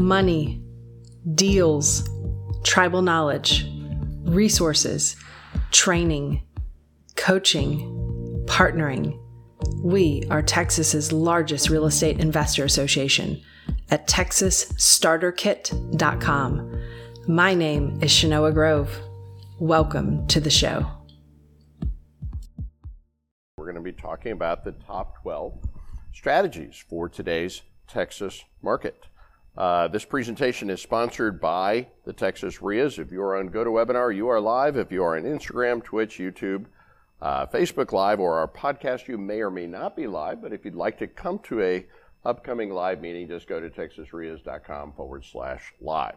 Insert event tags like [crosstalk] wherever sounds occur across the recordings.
money, deals, tribal knowledge, resources, training, coaching, partnering. We are Texas's largest real estate investor association at texasstarterkit.com. My name is Shenoah Grove. Welcome to the show. We're going to be talking about the top 12 strategies for today's Texas market. Uh, this presentation is sponsored by the Texas REIAs. If you are on GoToWebinar, you are live. If you are on Instagram, Twitch, YouTube, uh, Facebook Live, or our podcast, you may or may not be live. But if you'd like to come to a upcoming live meeting, just go to texasrias.com forward slash live.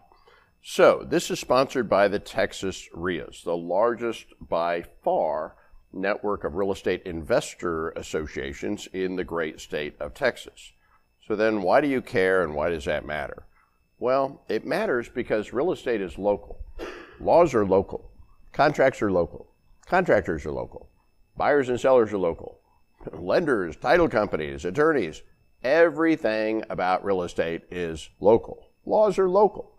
So this is sponsored by the Texas REIAs, the largest by far network of real estate investor associations in the great state of Texas. So then, why do you care and why does that matter? Well, it matters because real estate is local. Laws are local. Contracts are local. Contractors are local. Buyers and sellers are local. [laughs] Lenders, title companies, attorneys, everything about real estate is local. Laws are local.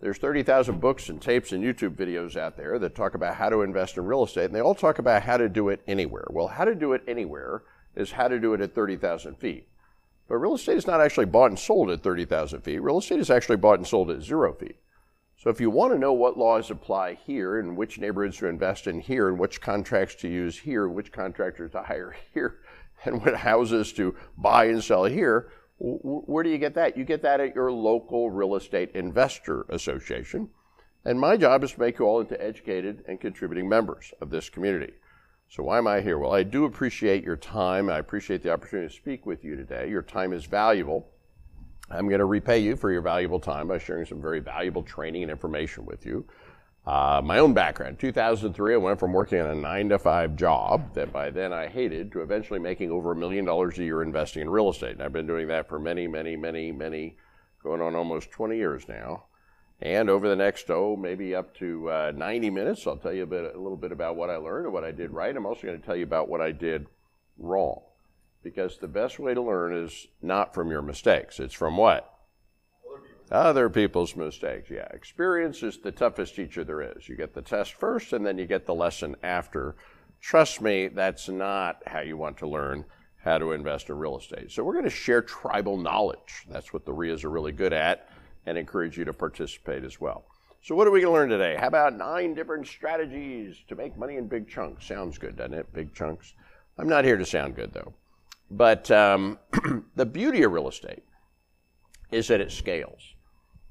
There's 30,000 books and tapes and YouTube videos out there that talk about how to invest in real estate, and they all talk about how to do it anywhere. Well, how to do it anywhere is how to do it at 30,000 feet. But real estate is not actually bought and sold at 30,000 feet. Real estate is actually bought and sold at zero feet. So if you want to know what laws apply here and which neighborhoods to invest in here and which contracts to use here, which contractors to hire [laughs] here, and what houses to buy and sell here, where do you get that? You get that at your local real estate investor association. And my job is to make you all into educated and contributing members of this community. So, why am I here? Well, I do appreciate your time. I appreciate the opportunity to speak with you today. Your time is valuable. I'm going to repay you for your valuable time by sharing some very valuable training and information with you. Uh, my own background 2003, I went from working on a nine to five job that by then I hated to eventually making over a million dollars a year investing in real estate. And I've been doing that for many, many, many, many, going on almost 20 years now. And over the next, oh, maybe up to uh, 90 minutes, I'll tell you a, bit, a little bit about what I learned and what I did right. I'm also going to tell you about what I did wrong. Because the best way to learn is not from your mistakes. It's from what? Other people's mistakes, yeah. Experience is the toughest teacher there is. You get the test first and then you get the lesson after. Trust me, that's not how you want to learn how to invest in real estate. So, we're going to share tribal knowledge. That's what the REIAs are really good at and encourage you to participate as well. So, what are we going to learn today? How about nine different strategies to make money in big chunks? Sounds good, doesn't it? Big chunks. I'm not here to sound good, though. But um, [clears throat] the beauty of real estate is that it scales.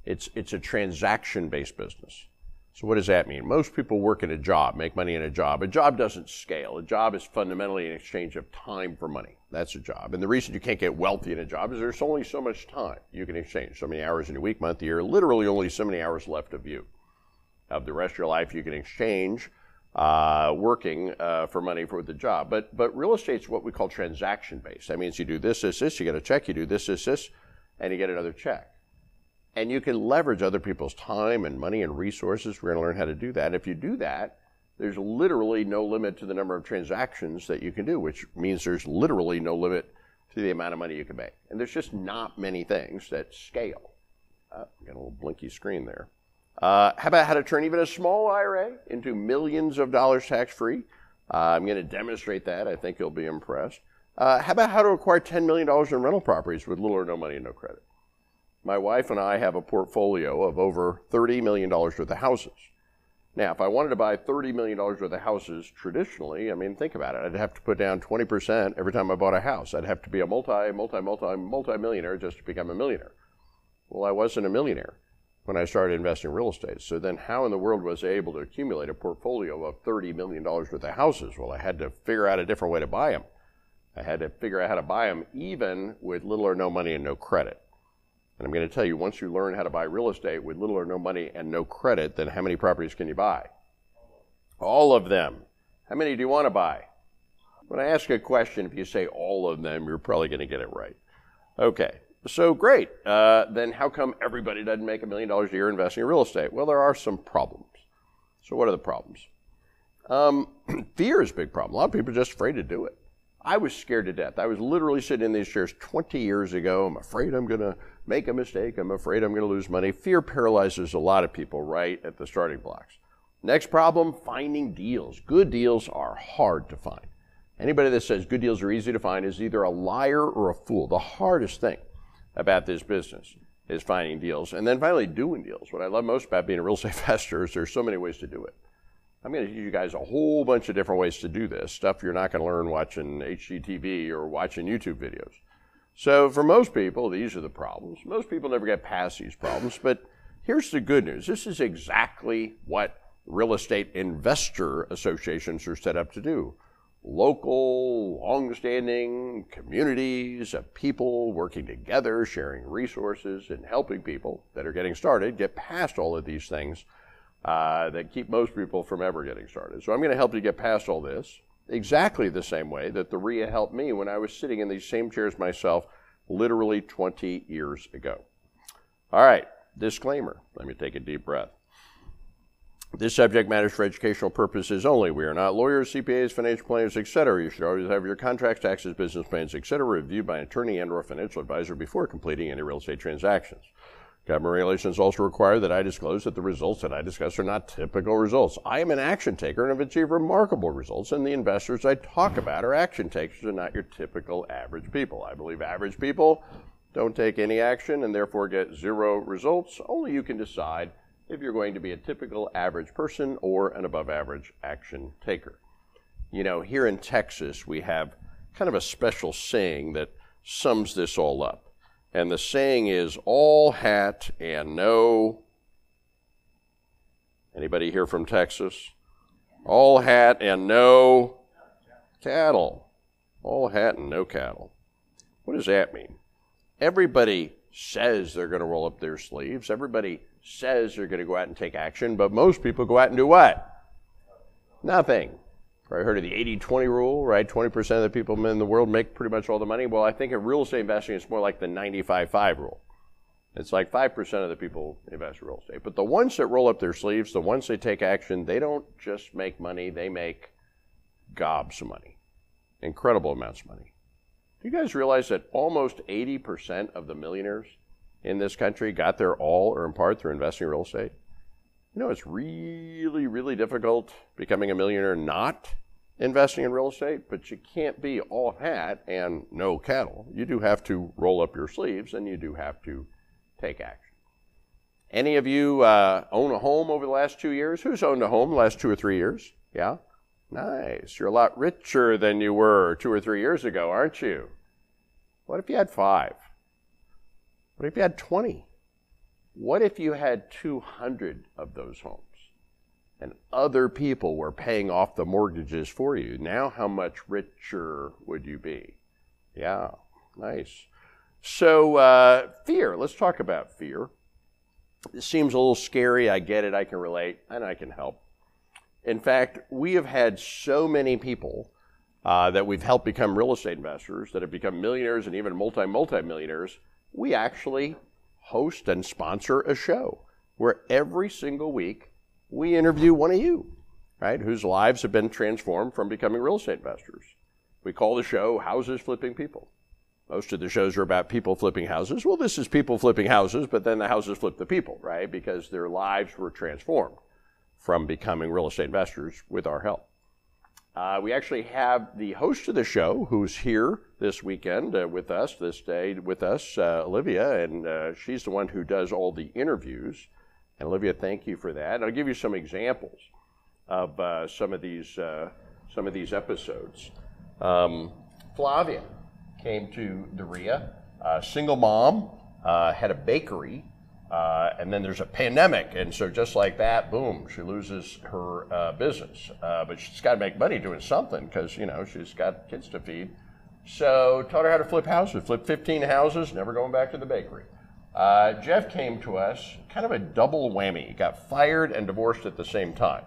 It's, it's a transaction based business. So, what does that mean? Most people work in a job, make money in a job. A job doesn't scale. A job is fundamentally an exchange of time for money. That's a job. And the reason you can't get wealthy in a job is there's only so much time you can exchange. So many hours in a week, month, year, literally only so many hours left of you. Of the rest of your life, you can exchange uh, working uh, for money for the job. But, but real estate's what we call transaction based. That means you do this, this, this, you get a check, you do this, this, this, and you get another check. And you can leverage other people's time and money and resources. We're going to learn how to do that. If you do that, there's literally no limit to the number of transactions that you can do, which means there's literally no limit to the amount of money you can make. And there's just not many things that scale. Uh, got a little blinky screen there. Uh, how about how to turn even a small IRA into millions of dollars tax free? Uh, I'm going to demonstrate that. I think you'll be impressed. Uh, how about how to acquire $10 million in rental properties with little or no money and no credit? My wife and I have a portfolio of over $30 million worth of houses. Now, if I wanted to buy $30 million worth of houses traditionally, I mean, think about it. I'd have to put down 20% every time I bought a house. I'd have to be a multi, multi, multi, multi millionaire just to become a millionaire. Well, I wasn't a millionaire when I started investing in real estate. So then, how in the world was I able to accumulate a portfolio of $30 million worth of houses? Well, I had to figure out a different way to buy them. I had to figure out how to buy them even with little or no money and no credit. And I'm going to tell you, once you learn how to buy real estate with little or no money and no credit, then how many properties can you buy? All of them. How many do you want to buy? When I ask a question, if you say all of them, you're probably going to get it right. Okay, so great. Uh, then how come everybody doesn't make a million dollars a year investing in real estate? Well, there are some problems. So, what are the problems? Um, [clears throat] fear is a big problem. A lot of people are just afraid to do it. I was scared to death. I was literally sitting in these chairs 20 years ago. I'm afraid I'm going to make a mistake. I'm afraid I'm going to lose money. Fear paralyzes a lot of people right at the starting blocks. Next problem finding deals. Good deals are hard to find. Anybody that says good deals are easy to find is either a liar or a fool. The hardest thing about this business is finding deals and then finally doing deals. What I love most about being a real estate [laughs] investor is there's so many ways to do it. I'm going to teach you guys a whole bunch of different ways to do this, stuff you're not going to learn watching HGTV or watching YouTube videos. So, for most people, these are the problems. Most people never get past these problems, but here's the good news this is exactly what real estate investor associations are set up to do. Local, long-standing communities of people working together, sharing resources, and helping people that are getting started get past all of these things uh, that keep most people from ever getting started. So I'm going to help you get past all this exactly the same way that the REIA helped me when I was sitting in these same chairs myself literally 20 years ago. All right, disclaimer. Let me take a deep breath. This subject matters for educational purposes only. We are not lawyers, CPAs, financial planners, etc. You should always have your contracts, taxes, business plans, etc. reviewed by an attorney and or financial advisor before completing any real estate transactions. Government regulations also require that I disclose that the results that I discuss are not typical results. I am an action taker and have achieved remarkable results, and the investors I talk about are action takers and not your typical average people. I believe average people don't take any action and therefore get zero results. Only you can decide if you're going to be a typical average person or an above average action taker. You know, here in Texas, we have kind of a special saying that sums this all up. And the saying is all hat and no. Anybody here from Texas? All hat and no cattle. All hat and no cattle. What does that mean? Everybody says they're going to roll up their sleeves. Everybody says they're going to go out and take action, but most people go out and do what? Nothing. Probably heard of the 80 20 rule, right? 20% of the people in the world make pretty much all the money. Well, I think in real estate investing, it's more like the 95 5 rule. It's like 5% of the people invest in real estate. But the ones that roll up their sleeves, the ones that take action, they don't just make money, they make gobs of money. Incredible amounts of money. Do you guys realize that almost 80% of the millionaires in this country got there all or in part through investing in real estate? You know, it's really, really difficult becoming a millionaire not investing in real estate, but you can't be all hat and no cattle. You do have to roll up your sleeves and you do have to take action. Any of you uh, own a home over the last two years? Who's owned a home the last two or three years? Yeah? Nice. You're a lot richer than you were two or three years ago, aren't you? What if you had five? What if you had 20? What if you had 200 of those homes and other people were paying off the mortgages for you? Now, how much richer would you be? Yeah, nice. So, uh, fear. Let's talk about fear. It seems a little scary. I get it. I can relate, and I can help. In fact, we have had so many people uh, that we've helped become real estate investors that have become millionaires and even multi multi millionaires. We actually host and sponsor a show where every single week we interview one of you, right, whose lives have been transformed from becoming real estate investors. We call the show Houses Flipping People. Most of the shows are about people flipping houses. Well, this is people flipping houses, but then the houses flip the people, right? Because their lives were transformed from becoming real estate investors with our help. Uh, we actually have the host of the show who's here this weekend uh, with us, this day with us, uh, Olivia, and uh, she's the one who does all the interviews. And Olivia, thank you for that. And I'll give you some examples of uh, some of these uh, some of these episodes. Um, Flavia came to the REIA, single mom, had a bakery uh, and then there's a pandemic, and so just like that, boom, she loses her uh, business. Uh, but she's got to make money doing something because you know she's got kids to feed. So taught her how to flip houses. Flip 15 houses, never going back to the bakery. Uh, Jeff came to us, kind of a double whammy. He got fired and divorced at the same time,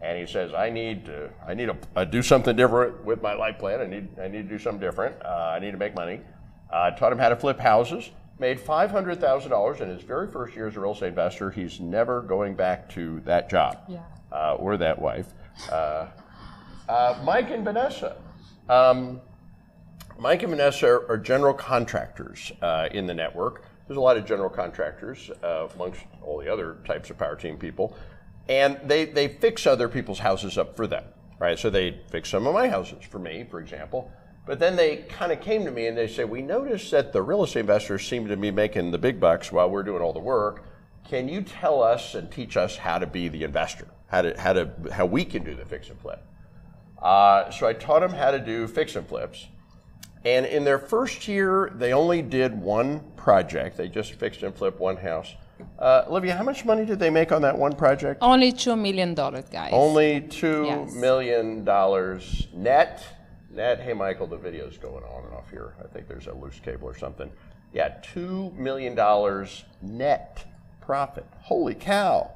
and he says, "I need to, I need to do something different with my life plan. I need, I need to do something different. Uh, I need to make money." Uh, taught him how to flip houses made $500,000 in his very first year as a real estate investor. He's never going back to that job yeah. uh, or that wife. Uh, uh, Mike and Vanessa. Um, Mike and Vanessa are, are general contractors uh, in the network. There's a lot of general contractors uh, amongst all the other types of power team people, and they, they fix other people's houses up for them, right? So they fix some of my houses for me, for example. But then they kind of came to me and they said, We noticed that the real estate investors seem to be making the big bucks while we're doing all the work. Can you tell us and teach us how to be the investor? How to, how to how we can do the fix and flip? Uh, so I taught them how to do fix and flips. And in their first year, they only did one project. They just fixed and flipped one house. Uh, Olivia, how much money did they make on that one project? Only two million dollars, guys. Only two Yes. million dollars net. Net. Hey, Michael, the video's going on and off here. I think there's a loose cable or something. Yeah, two million dollars net profit. Holy cow!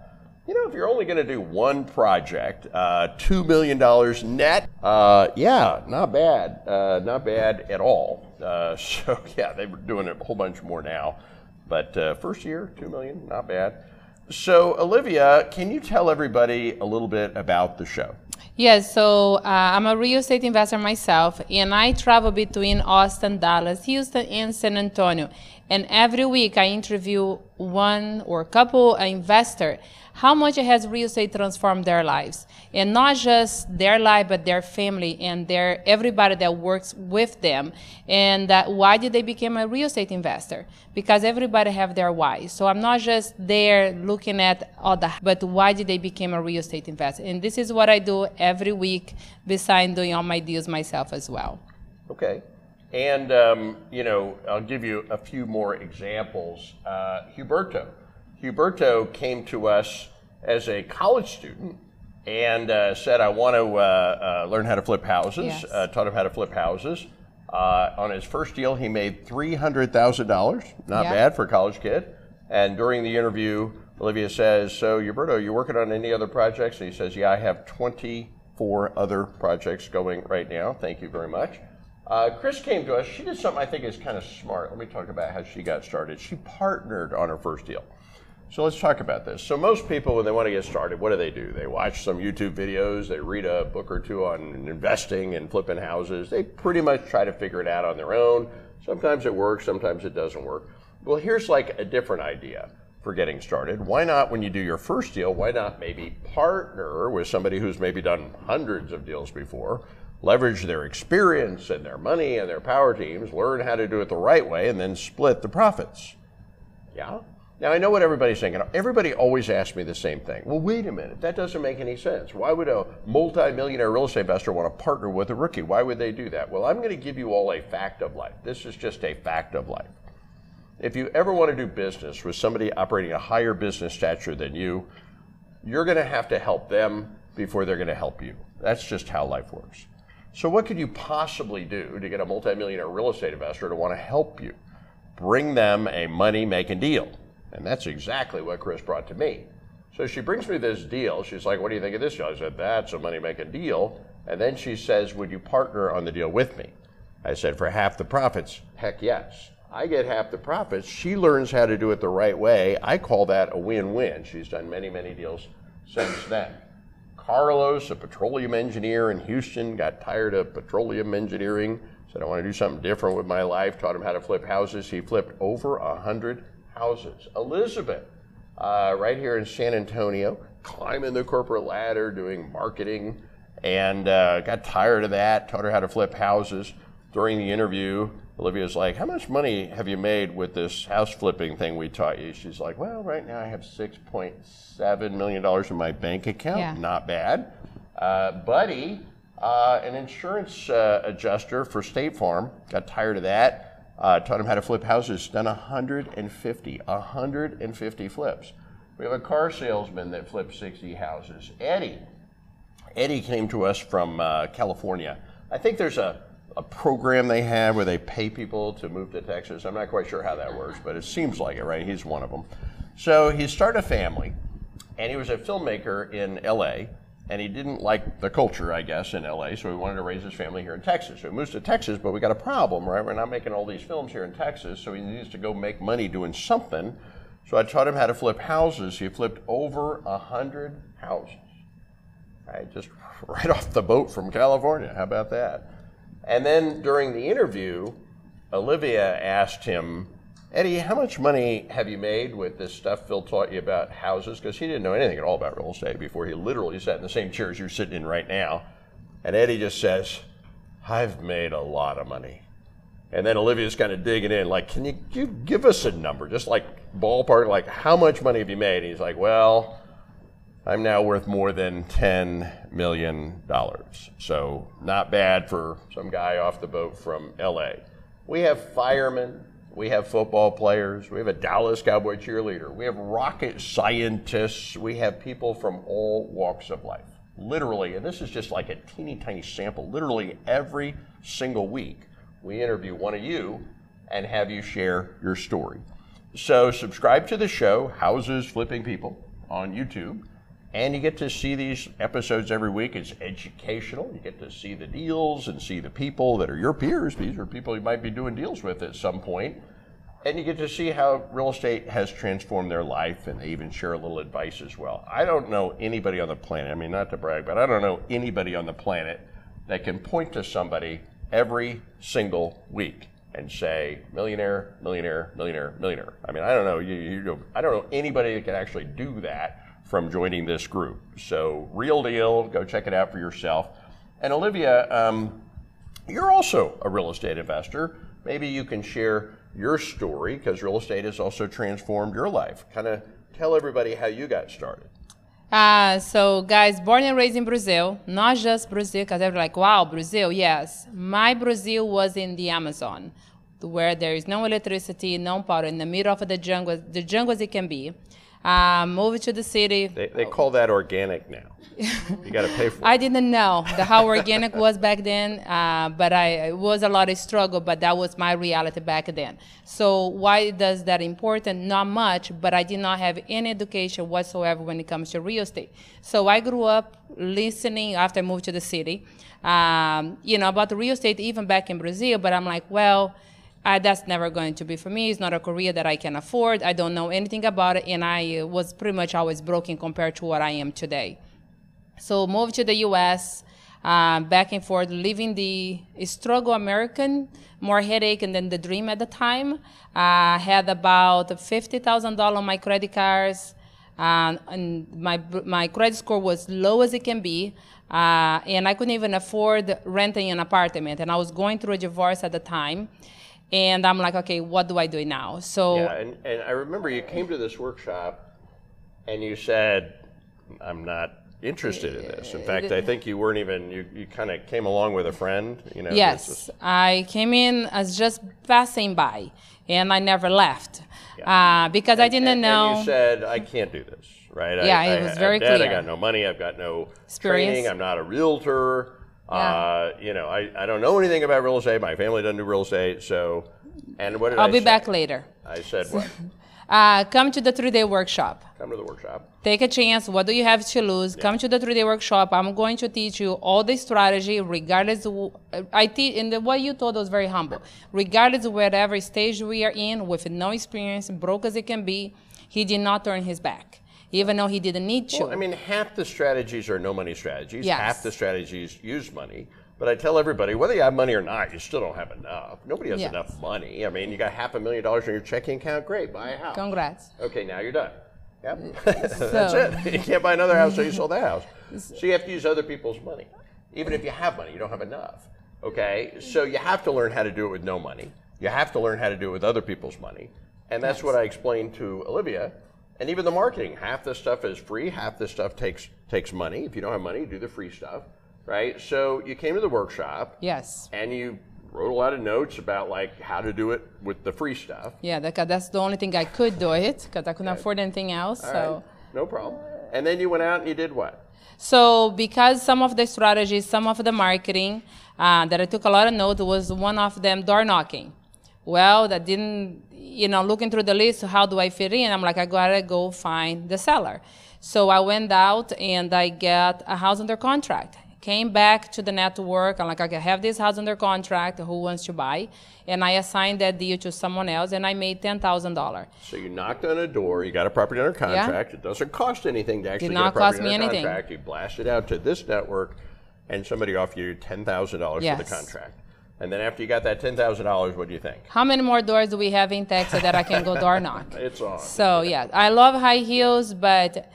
You know, if you're only going to do one project, uh, two million dollars net. Uh, yeah, not bad. Uh, not bad at all. Uh, [laughs] so yeah, they were doing a whole bunch more now. But uh, first year, 2 million, not bad. So, Olivia, can you tell everybody a little bit about the show? Yes, so uh, I'm a real estate investor myself, and I travel between Austin, Dallas, Houston, and San Antonio. And every week I interview one or a couple investor how much has real estate transformed their lives, and not just their life, but their family and their everybody that works with them. And that why did they become a real estate investor? Because everybody have their why. So I'm not just there looking at all the, but why did they become a real estate investor? And this is what I do every week, besides doing all my deals myself as well. Okay. And, um, you know, I'll give you a few more examples. Uh, Huberto. Huberto came to us as a college student and uh, said, I want to uh, uh, learn how to flip houses. Yes. Uh, taught him how to flip houses. Uh, on his first deal, he made $300,000. Not Yeah. bad for a college kid. And during the interview, Olivia says, So, Huberto, are you working on any other projects? And he says, Yeah, I have 24 other projects going right now. Thank you very much. Uh, Chris came to us. She did something I think is kind of smart. Let me talk about how she got started. She partnered on her first deal. So let's talk about this. So most people, when they want to get started, what do they do? They watch some YouTube videos, they read a book or two on investing and flipping houses. They pretty much try to figure it out on their own. Sometimes it works, sometimes it doesn't work. Well, here's like a different idea for getting started. Why not, when you do your first deal, why not maybe partner with somebody who's maybe done hundreds of deals before? Leverage their experience and their money and their power teams, learn how to do it the right way, and then split the profits. Yeah. Now I know what everybody's thinking. Everybody always asks me the same thing. Well, wait a minute. That doesn't make any sense. Why would a multi-millionaire real estate investor want to partner with a rookie? Why would they do that? Well, I'm going to give you all a fact of life. This is just a fact of life. If you ever want to do business with somebody operating a higher business stature than you, you're going to have to help them before they're going to help you. That's just how life works. So, what could you possibly do to get a multimillionaire real estate investor to want to help you? Bring them a money making deal. And that's exactly what Chris brought to me. So she brings me this deal. She's like, What do you think of this deal? I said, That's a money making deal. And then she says, Would you partner on the deal with me? I said, For half the profits? Heck yes. I get half the profits. She learns how to do it the right way. I call that a win win. She's done many, many deals since then. Carlos, a petroleum engineer in Houston, got tired of petroleum engineering, said, I want to do something different with my life, taught him how to flip houses. He flipped over a 100 houses. Elizabeth, uh, right here in San Antonio, climbing the corporate ladder, doing marketing, and uh, got tired of that, taught her how to flip houses. During the interview, Olivia's like, How much money have you made with this house flipping thing we taught you? She's like, Well, right now I have $6.7 million in my bank account. Yeah. Not bad. Uh, Buddy, uh, an insurance uh, adjuster for State Farm, got tired of that. Uh, taught him how to flip houses. Done 150, 150 flips. We have a car salesman that flipped 60 houses. Eddie, Eddie came to us from uh, California. I think there's a, a program they have where they pay people to move to Texas. I'm not quite sure how that works, but it seems like it, right? He's one of them. So he started a family, and he was a filmmaker in LA, and he didn't like the culture, I guess, in LA, so he wanted to raise his family here in Texas. So he moves to Texas, but we got a problem, right? We're not making all these films here in Texas, so he needs to go make money doing something. So I taught him how to flip houses. He flipped over a hundred houses. Right, just [laughs] right off the boat from California. How about that? And then during the interview, Olivia asked him, Eddie, how much money have you made with this stuff Phill taught you about houses? Because he didn't know anything at all about real estate before he literally sat in the same chairs you're sitting in right now. And Eddie just says, I've made a lot of money. And then Olivia's kind of digging in, like, can you give, give us a number? Just like ballpark, like, how much money have you made? And he's like, well, I'm now worth more than $10 million. So, not bad for some guy off the boat from LA. We have firemen, we have football players, we have a Dallas Cowboy cheerleader, we have rocket scientists, we have people from all walks of life. Literally, and this is just like a teeny tiny sample, literally every single week, we interview one of you and have you share your story. So, subscribe to the show, Houses Flipping People, on YouTube and you get to see these episodes every week. It's educational. You get to see the deals and see the people that are your peers. These are people you might be doing deals with at some point. And you get to see how real estate has transformed their life, and they even share a little advice as well. I don't know anybody on the planet, I mean, not to brag, but I don't know anybody on the planet that can point to somebody every single week and say millionaire, millionaire, millionaire, millionaire. I mean, I don't know. You, you, I don't know anybody that can actually do that from joining this group. So, real deal, go check it out for yourself. And Olivia, um, you're also a real estate investor. Maybe you can share your story because real estate has also transformed your life. Kind of tell everybody how you got started. Uh, so, guys, born and raised in Brazil, not just Brazil, because they're like, wow, Brazil, yes. My Brazil was in the Amazon, where there is no electricity, no power, in the middle of the jungle, the jungle as it can be. Uh, moved to the city. They, they call that organic now. you got to pay for [laughs] it. I didn't know the, how organic was back then, uh, but I, it was a lot of struggle, but that was my reality back then. So why does that important? Not much, but I did not have any education whatsoever when it comes to real estate. So I grew up listening after I moved to the city, um, you know, about the real estate even back in Brazil, but I'm like, well, uh, that's never going to be for me. It's not a career that I can afford. I don't know anything about it, and I uh, was pretty much always broken compared to what I am today. So moved to the U.S. Uh, back and forth, living the struggle American, more headache than the dream at the time. I uh, had about fifty thousand dollars on my credit cards, uh, and my my credit score was low as it can be. Uh, and I couldn't even afford renting an apartment, and I was going through a divorce at the time and I'm like, okay, what do I do now? So yeah, and, and I remember you came to this workshop, and you said, I'm not interested in this. In fact, I think you weren't even you, you kind of came along with a friend. You know. Yes, I came in as just passing by, and I never left yeah. uh, because and, I didn't and, know. And you said I can't do this, right? Yeah, I, it was I, very I'm dead, clear. I got no money. I've got no Experience. training. I'm not a realtor. Yeah. Uh, you know, I, I don't know anything about real estate. My family doesn't do real estate. So, and what did I'll I be say? back later. I said what? [laughs] Uh, come to the three day workshop. Come to the workshop. Take a chance. What do you have to lose? Yeah. Come to the three day workshop. I'm going to teach you all the strategy, regardless. Of, I teach, and the, what you told was very humble. Regardless of whatever stage we are in, with no experience, broke as it can be, he did not turn his back even though he didn't need to. Well, I mean, half the strategies are no money strategies. Yes. Half the strategies use money. But I tell everybody, whether you have money or not, you still don't have enough. Nobody has Yes. enough money. I mean, you got half a million dollars in your checking account, great, buy a house. Congrats. Okay, now you're done. Yep. Uh, [laughs] that's it. You can't buy another house, so you sold that house. So you have to use other people's money. Even if you have money, you don't have enough. Okay? So you have to learn how to do it with no money. You have to learn how to do it with other people's money. And that's what I explained to Olivia. And even the marketing, half the stuff is free, half the stuff takes takes money. If you don't have money, do the free stuff, right? So you came to the workshop Yes. and you wrote a lot of notes about like how to do it with the free stuff. Yeah, that, that's the only thing I could do it because I couldn't afford anything else. All so. right, no problem. And then you went out and you did what? So because some of the strategies, some of the marketing uh, that I took a lot of notes was one of them door knocking. Well, that didn't, you know, looking through the list, how do I fit in? I'm like, I gotta go find the seller. So I went out and I got a house under contract. Came back to the network. I'm like, okay, I have this house under contract. Who wants to buy? And I assigned that deal to someone else, and I made ten thousand dollars. So you knocked on a door, you got a property under contract. It doesn't cost anything to actually not get a property cost me under anything. contract. You blast it out to this network, and somebody offered you ten thousand dollars for the Yes. contract. And then after you got that ten thousand dollars, what do you think? How many more doors do we have in Texas that I can go door [laughs] knock? It's on. So yeah, I love high heels, but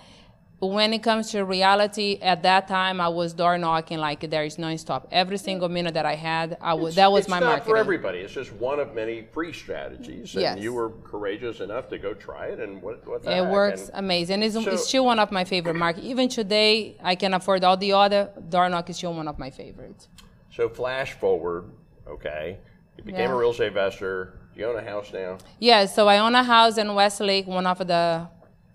when it comes to reality, at that time I was door knocking like there is no stop. Every single minute that I had, I was that was it's my not marketing. for everybody. It's just one of many free strategies, and Yes. you were courageous enough to go try it. And what? what It heck? works And amazing. It's, So- it's still one of my favorite [clears throat] markets. Even today, I can afford all the other. Door knock is still one of my favorites. so flash forward. Okay, you became Yeah. a real estate investor. You own a house now. Yeah, so I own a house in Westlake, one of the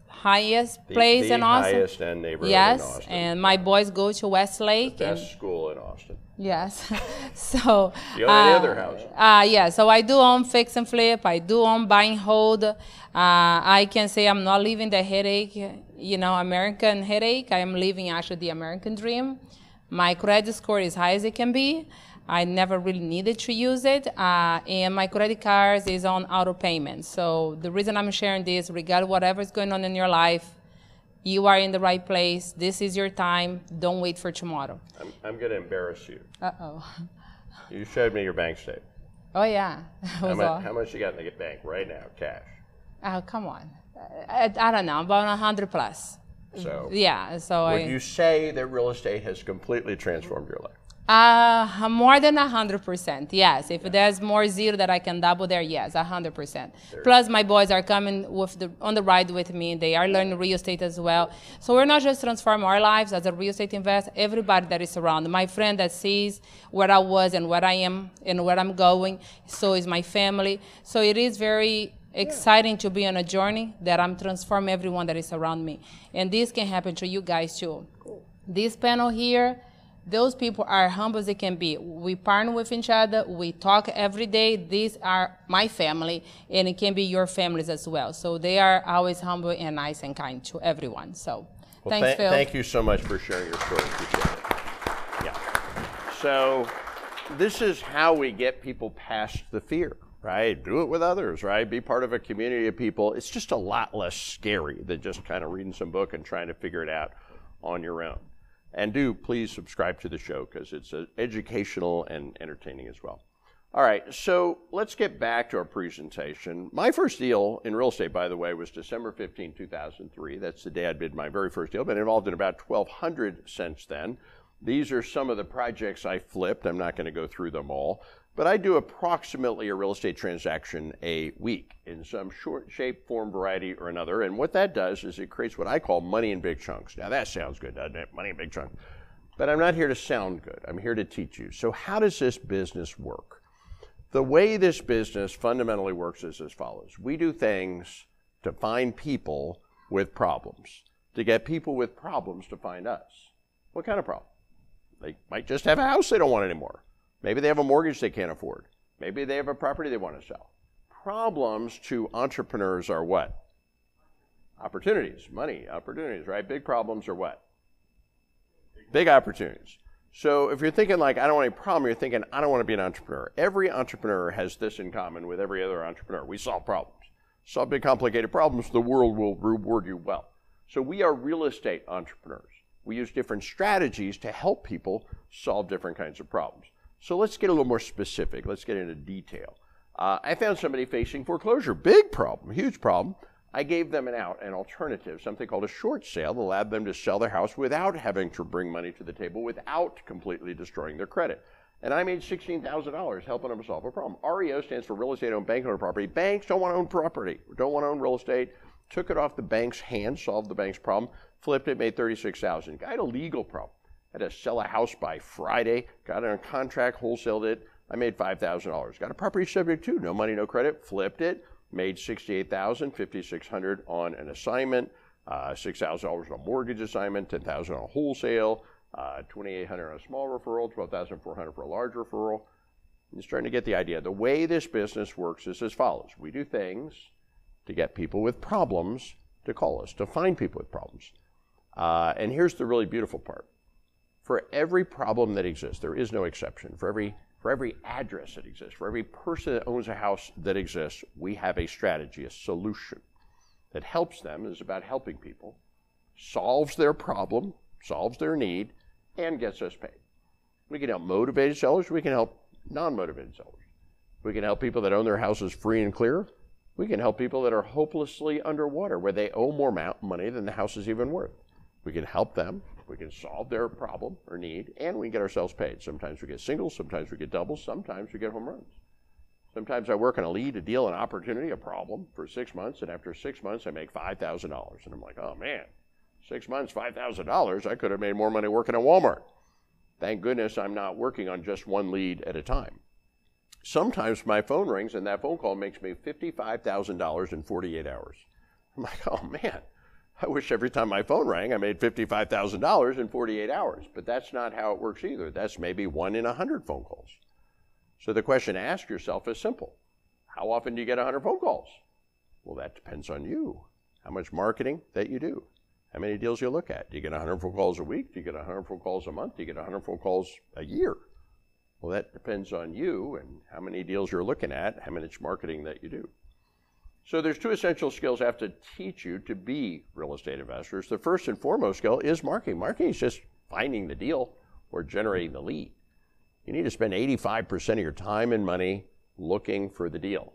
highest The, place the in Austin. highest end neighborhood in Yes, and my boys go to Westlake. and best school in Austin. Yes. [laughs] so. You own any uh, other house? Uh, yeah. So I do own fix and flip. I do own buy and hold. Uh, I can say I'm not living the headache, you know, American headache. I am living actually the American dream. My credit score is high as it can be. I never really needed to use it, uh, and my credit cards is on auto payment. So the reason I'm sharing this, regardless whatever's going on in your life, you are in the right place. This is your time. Don't wait for tomorrow. I'm, I'm going to embarrass you. Uh oh. You showed me your bank statement. Oh yeah, [laughs] How much, how much you got in the bank right now, cash? Oh come on, I, I don't know, about a hundred plus. So, Yeah, so would I you say that real estate has completely transformed your life? Uh more than a hundred percent. Yes, if there's more zero that I can double there, yes, a hundred percent. Plus my boys are coming with the on the ride with me. They are learning real estate as well. So we're not just transforming our lives as a real estate investor. Everybody that is around, my friend that sees where I was and where I am and where I'm going. So is my family. So it is very exciting to be on a journey that I'm transforming everyone that is around me. And this can happen to you guys too. This panel here, those people are humble as they can be. We partner with each other. We talk every day. These are my family, and it can be your families as well. So they are always humble and nice and kind to everyone. So Well, thanks, tha- Phill. Thank you so much for sharing your story. Appreciate it. Yeah. So, this is how we get people past the fear, right? Do it with others, right? Be part of a community of people. It's just a lot less scary than just kind of reading some book and trying to figure it out on your own. And do please subscribe to the show because it's uh, educational and entertaining as well. All right, so let's get back to our presentation. My first deal in real estate, by the way, was December 15, 2003. That's the day I did my very first deal. Been involved in about 1,200 since then. These are some of the projects I flipped. I'm not going to go through them all, but I do approximately a real estate transaction a week in some short shape, form, variety, or another. And what that does is it creates what I call money in big chunks. Now, that sounds good, doesn't it? Money in big chunks. But I'm not here to sound good. I'm here to teach you. So, how does this business work? The way this business fundamentally works is as follows we do things to find people with problems, to get people with problems to find us. What kind of problem? They might just have a house they don't want anymore. Maybe they have a mortgage they can't afford. Maybe they have a property they want to sell. Problems to entrepreneurs are what? Opportunities, money, opportunities, right? Big problems are what? Big opportunities. So if you're thinking like, I don't want any problem, you're thinking, I don't want to be an entrepreneur. Every entrepreneur has this in common with every other entrepreneur. We solve problems. Solve big complicated problems, the world will reward you well. So we are real estate entrepreneurs. We use different strategies to help people solve different kinds of problems. So let's get a little more specific. Let's get into detail. Uh, I found somebody facing foreclosure, big problem, huge problem. I gave them an out, an alternative, something called a short sale that allowed them to sell their house without having to bring money to the table, without completely destroying their credit. And I made $16,000 helping them solve a problem. REO stands for real estate owned bank owned property. Banks don't want to own property, don't want to own real estate. Took it off the bank's hands, solved the bank's problem, flipped it, made 36000 Guy had a legal problem. I had to sell a house by Friday, got on contract, wholesaled it. I made $5,000. Got a property subject to, no money, no credit, flipped it, made 68000 5600 on an assignment, uh, $6,000 on a mortgage assignment, 10000 on a wholesale, uh, 2800 on a small referral, 12400 for a large referral. You're starting to get the idea. The way this business works is as follows we do things to get people with problems to call us, to find people with problems. Uh, and here's the really beautiful part for every problem that exists, there is no exception. For every for every address that exists, for every person that owns a house that exists, we have a strategy, a solution that helps them, is about helping people, solves their problem, solves their need, and gets us paid. We can help motivated sellers, we can help non motivated sellers. We can help people that own their houses free and clear. We can help people that are hopelessly underwater, where they owe more money than the house is even worth. We can help them. We can solve their problem or need, and we can get ourselves paid. Sometimes we get singles, sometimes we get doubles, sometimes we get home runs. Sometimes I work on a lead, a deal, an opportunity, a problem for six months, and after six months, I make $5,000. And I'm like, oh man, six months, $5,000. I could have made more money working at Walmart. Thank goodness I'm not working on just one lead at a time. Sometimes my phone rings and that phone call makes me $55,000 in 48 hours. I'm like, oh man, I wish every time my phone rang I made $55,000 in 48 hours. But that's not how it works either. That's maybe one in 100 phone calls. So the question to ask yourself is simple How often do you get 100 phone calls? Well, that depends on you. How much marketing that you do. How many deals you look at? Do you get 100 phone calls a week? Do you get 100 phone calls a month? Do you get 100 phone calls a year? Well, that depends on you and how many deals you're looking at, how much marketing that you do. So there's two essential skills I have to teach you to be real estate investors. The first and foremost skill is marketing. Marketing is just finding the deal or generating the lead. You need to spend 85% of your time and money looking for the deal,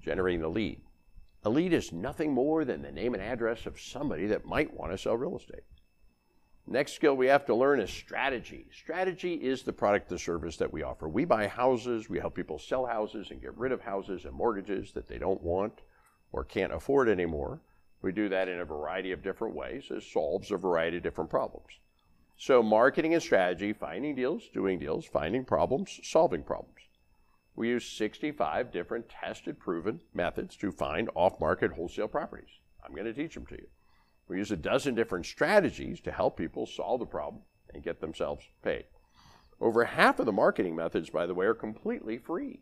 generating the lead. A lead is nothing more than the name and address of somebody that might want to sell real estate. Next skill we have to learn is strategy. Strategy is the product or service that we offer. We buy houses, we help people sell houses and get rid of houses and mortgages that they don't want or can't afford anymore. We do that in a variety of different ways. It solves a variety of different problems. So, marketing and strategy, finding deals, doing deals, finding problems, solving problems. We use 65 different tested, proven methods to find off market wholesale properties. I'm going to teach them to you. We use a dozen different strategies to help people solve the problem and get themselves paid. Over half of the marketing methods, by the way, are completely free.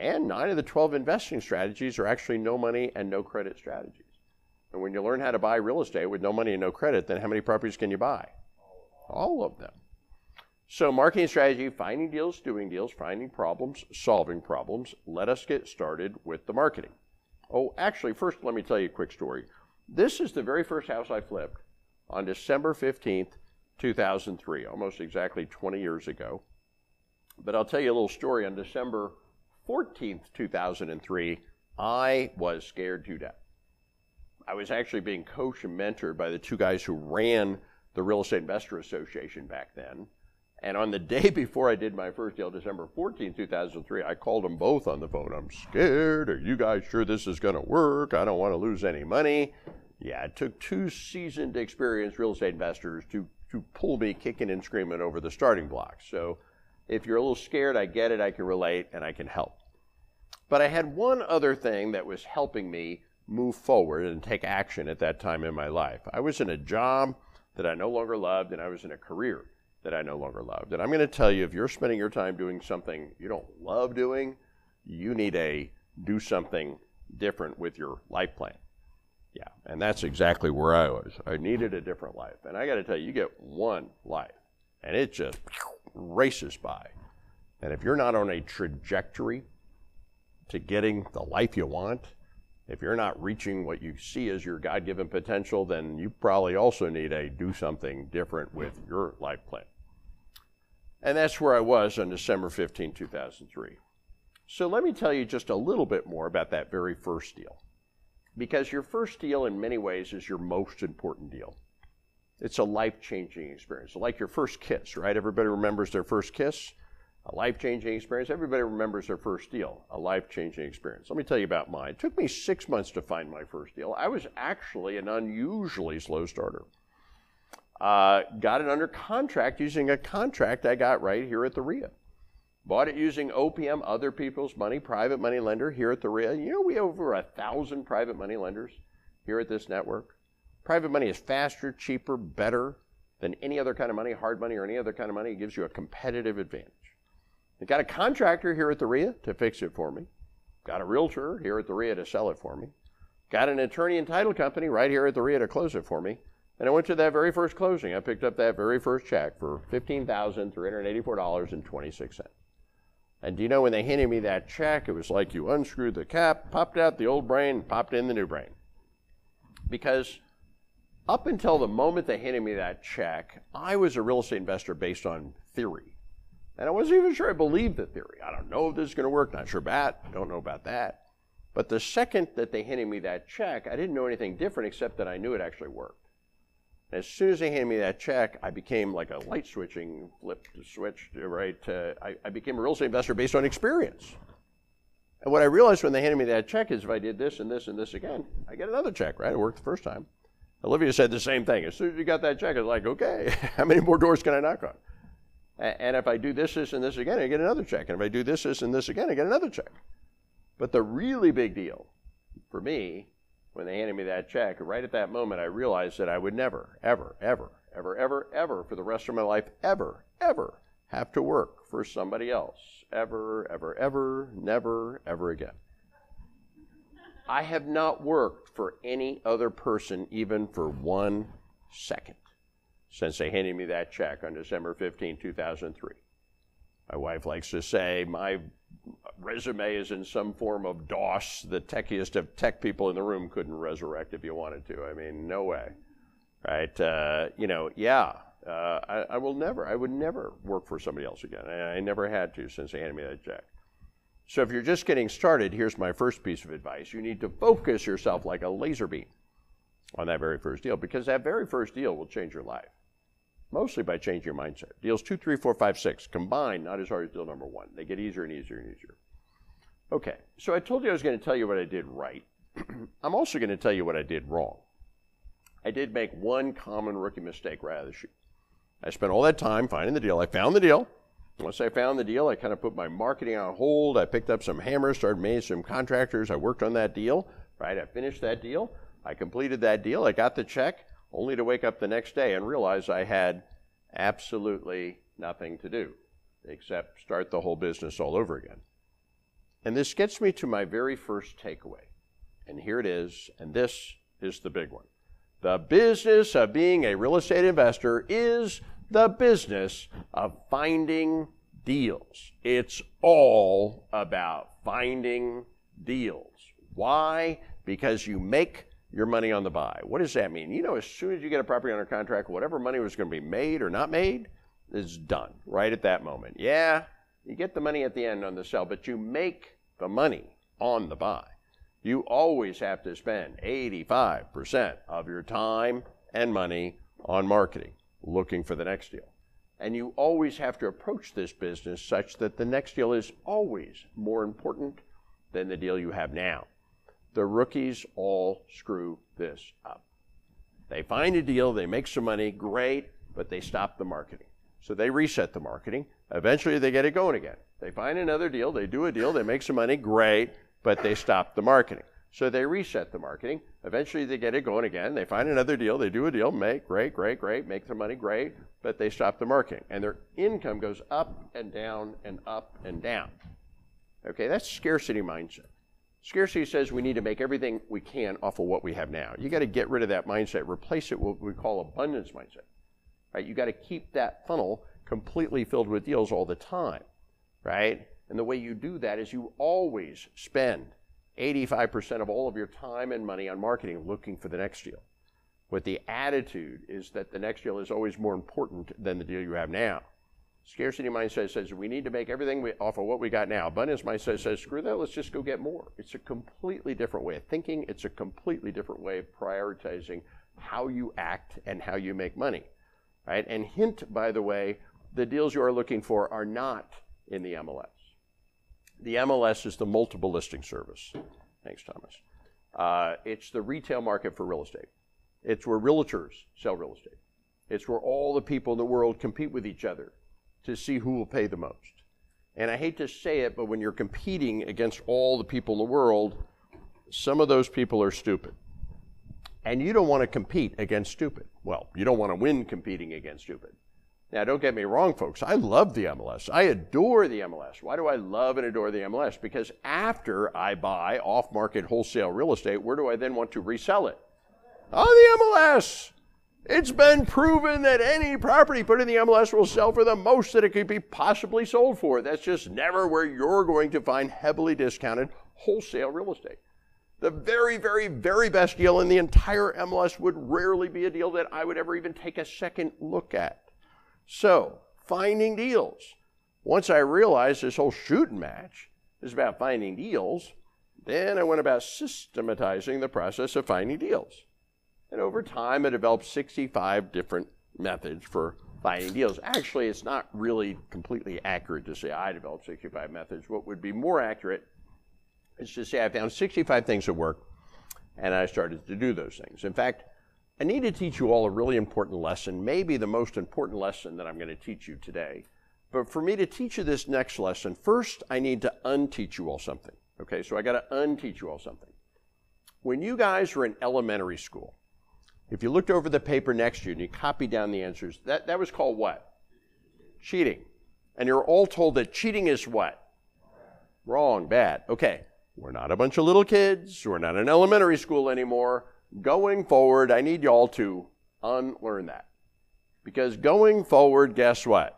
And nine of the 12 investing strategies are actually no money and no credit strategies. And when you learn how to buy real estate with no money and no credit, then how many properties can you buy? All of them. So, marketing strategy, finding deals, doing deals, finding problems, solving problems. Let us get started with the marketing. Oh, actually, first, let me tell you a quick story. This is the very first house I flipped on December 15th, 2003, almost exactly 20 years ago. But I'll tell you a little story. On December 14th, 2003, I was scared to death. I was actually being coached and mentored by the two guys who ran the Real Estate Investor Association back then. And on the [laughs] day before I did my first deal, December 14, 2003, I called them both on the phone. I'm scared. Are you guys sure this is going to work? I don't want to lose any money. Yeah, it took two seasoned, experienced real estate investors to, to pull me kicking and screaming over the starting blocks. So if you're a little scared, I get it, I can relate, and I can help. But I had one other thing that was helping me move forward and take action at that time in my life. I was in a job that I no longer loved, and I was in a career that I no longer loved. And I'm going to tell you if you're spending your time doing something you don't love doing, you need to do something different with your life plan. Yeah, and that's exactly where I was. I needed a different life. And I got to tell you, you get one life, and it just races by. And if you're not on a trajectory to getting the life you want, if you're not reaching what you see as your God given potential, then you probably also need to do something different with your life plan. And that's where I was on December 15, 2003. So let me tell you just a little bit more about that very first deal. Because your first deal, in many ways, is your most important deal. It's a life changing experience, like your first kiss, right? Everybody remembers their first kiss a life changing experience. Everybody remembers their first deal, a life changing experience. Let me tell you about mine. It took me six months to find my first deal. I was actually an unusually slow starter. Uh, got it under contract using a contract I got right here at the REIA. Bought it using OPM, other people's money, private money lender here at the REIA. You know, we have over a thousand private money lenders here at this network. Private money is faster, cheaper, better than any other kind of money, hard money, or any other kind of money. It gives you a competitive advantage. I got a contractor here at the REIA to fix it for me. Got a realtor here at the REIA to sell it for me. Got an attorney and title company right here at the REIA to close it for me. And I went to that very first closing. I picked up that very first check for $15,384.26. And do you know when they handed me that check, it was like you unscrewed the cap, popped out the old brain, popped in the new brain. Because up until the moment they handed me that check, I was a real estate investor based on theory. And I wasn't even sure I believed the theory. I don't know if this is going to work. Not sure about. Don't know about that. But the second that they handed me that check, I didn't know anything different except that I knew it actually worked. As soon as they handed me that check, I became like a light switching flip to switch, right? I, I became a real estate investor based on experience. And what I realized when they handed me that check is if I did this and this and this again, I get another check, right? It worked the first time. Olivia said the same thing. As soon as you got that check, I was like, okay, [laughs] how many more doors can I knock on? And if I do this, this, and this again, I get another check. And if I do this, this, and this again, I get another check. But the really big deal for me, when they handed me that check, right at that moment, I realized that I would never, ever, ever, ever, ever, ever, for the rest of my life, ever, ever have to work for somebody else. Ever, ever, ever, never, ever again. I have not worked for any other person even for one second since they handed me that check on December 15, 2003. My wife likes to say my resume is in some form of DOS. The techiest of tech people in the room couldn't resurrect if you wanted to. I mean, no way. Right? Uh, you know, yeah, uh, I, I, will never, I would never work for somebody else again. I, I never had to since they handed me that check. So if you're just getting started, here's my first piece of advice. You need to focus yourself like a laser beam on that very first deal because that very first deal will change your life. Mostly by changing your mindset. Deals two, three, four, five, six combined, not as hard as deal number one. They get easier and easier and easier. Okay, so I told you I was going to tell you what I did right. [clears throat] I'm also going to tell you what I did wrong. I did make one common rookie mistake right out of the chute. I spent all that time finding the deal. I found the deal. Once I found the deal, I kind of put my marketing on hold. I picked up some hammers, started meeting some contractors. I worked on that deal, right? I finished that deal. I completed that deal. I got the check, only to wake up the next day and realize I had absolutely nothing to do except start the whole business all over again. And this gets me to my very first takeaway. And here it is, and this is the big one. The business of being a real estate investor is the business of finding deals. It's all about finding deals. Why? Because you make your money on the buy. What does that mean? You know, as soon as you get a property under contract, whatever money was going to be made or not made is done right at that moment. Yeah, you get the money at the end on the sell, but you make the money on the buy. You always have to spend 85% of your time and money on marketing looking for the next deal. And you always have to approach this business such that the next deal is always more important than the deal you have now. The rookies all screw this up. They find a deal, they make some money, great, but they stop the marketing. So they reset the marketing. Eventually they get it going again. They find another deal, they do a deal, they make some money, great, but they stop the marketing. So they reset the marketing. Eventually they get it going again. They find another deal. They do a deal, make great, great, great, make the money great, but they stop the marketing. And their income goes up and down and up and down. Okay, that's scarcity mindset. Scarcity says we need to make everything we can off of what we have now. You got to get rid of that mindset, replace it with what we call abundance mindset. Right? You got to keep that funnel completely filled with deals all the time. Right? And the way you do that is you always spend 85% of all of your time and money on marketing looking for the next deal. What the attitude is that the next deal is always more important than the deal you have now. Scarcity mindset says we need to make everything we, off of what we got now. Abundance mindset says screw that, let's just go get more. It's a completely different way of thinking. It's a completely different way of prioritizing how you act and how you make money. Right? And hint, by the way, the deals you are looking for are not in the MLS. The MLS is the multiple listing service. Thanks, Thomas. Uh, it's the retail market for real estate. It's where realtors sell real estate. It's where all the people in the world compete with each other to see who will pay the most. And I hate to say it, but when you're competing against all the people in the world, some of those people are stupid. And you don't want to compete against stupid. Well, you don't want to win competing against stupid. Now, don't get me wrong, folks. I love the MLS. I adore the MLS. Why do I love and adore the MLS? Because after I buy off market wholesale real estate, where do I then want to resell it? On the MLS. It's been proven that any property put in the MLS will sell for the most that it could be possibly sold for. That's just never where you're going to find heavily discounted wholesale real estate. The very, very, very best deal in the entire MLS would rarely be a deal that I would ever even take a second look at. So, finding deals. Once I realized this whole shooting match is about finding deals, then I went about systematizing the process of finding deals. And over time, I developed 65 different methods for finding deals. Actually, it's not really completely accurate to say I developed 65 methods. What would be more accurate is to say I found 65 things that work, and I started to do those things. In fact, I need to teach you all a really important lesson, maybe the most important lesson that I'm going to teach you today. But for me to teach you this next lesson, first I need to unteach you all something. Okay, so I got to unteach you all something. When you guys were in elementary school, if you looked over the paper next to you and you copied down the answers, that, that was called what? Cheating. And you're all told that cheating is what? Wrong, bad. Okay, we're not a bunch of little kids. We're not in elementary school anymore. Going forward, I need y'all to unlearn that. Because going forward, guess what?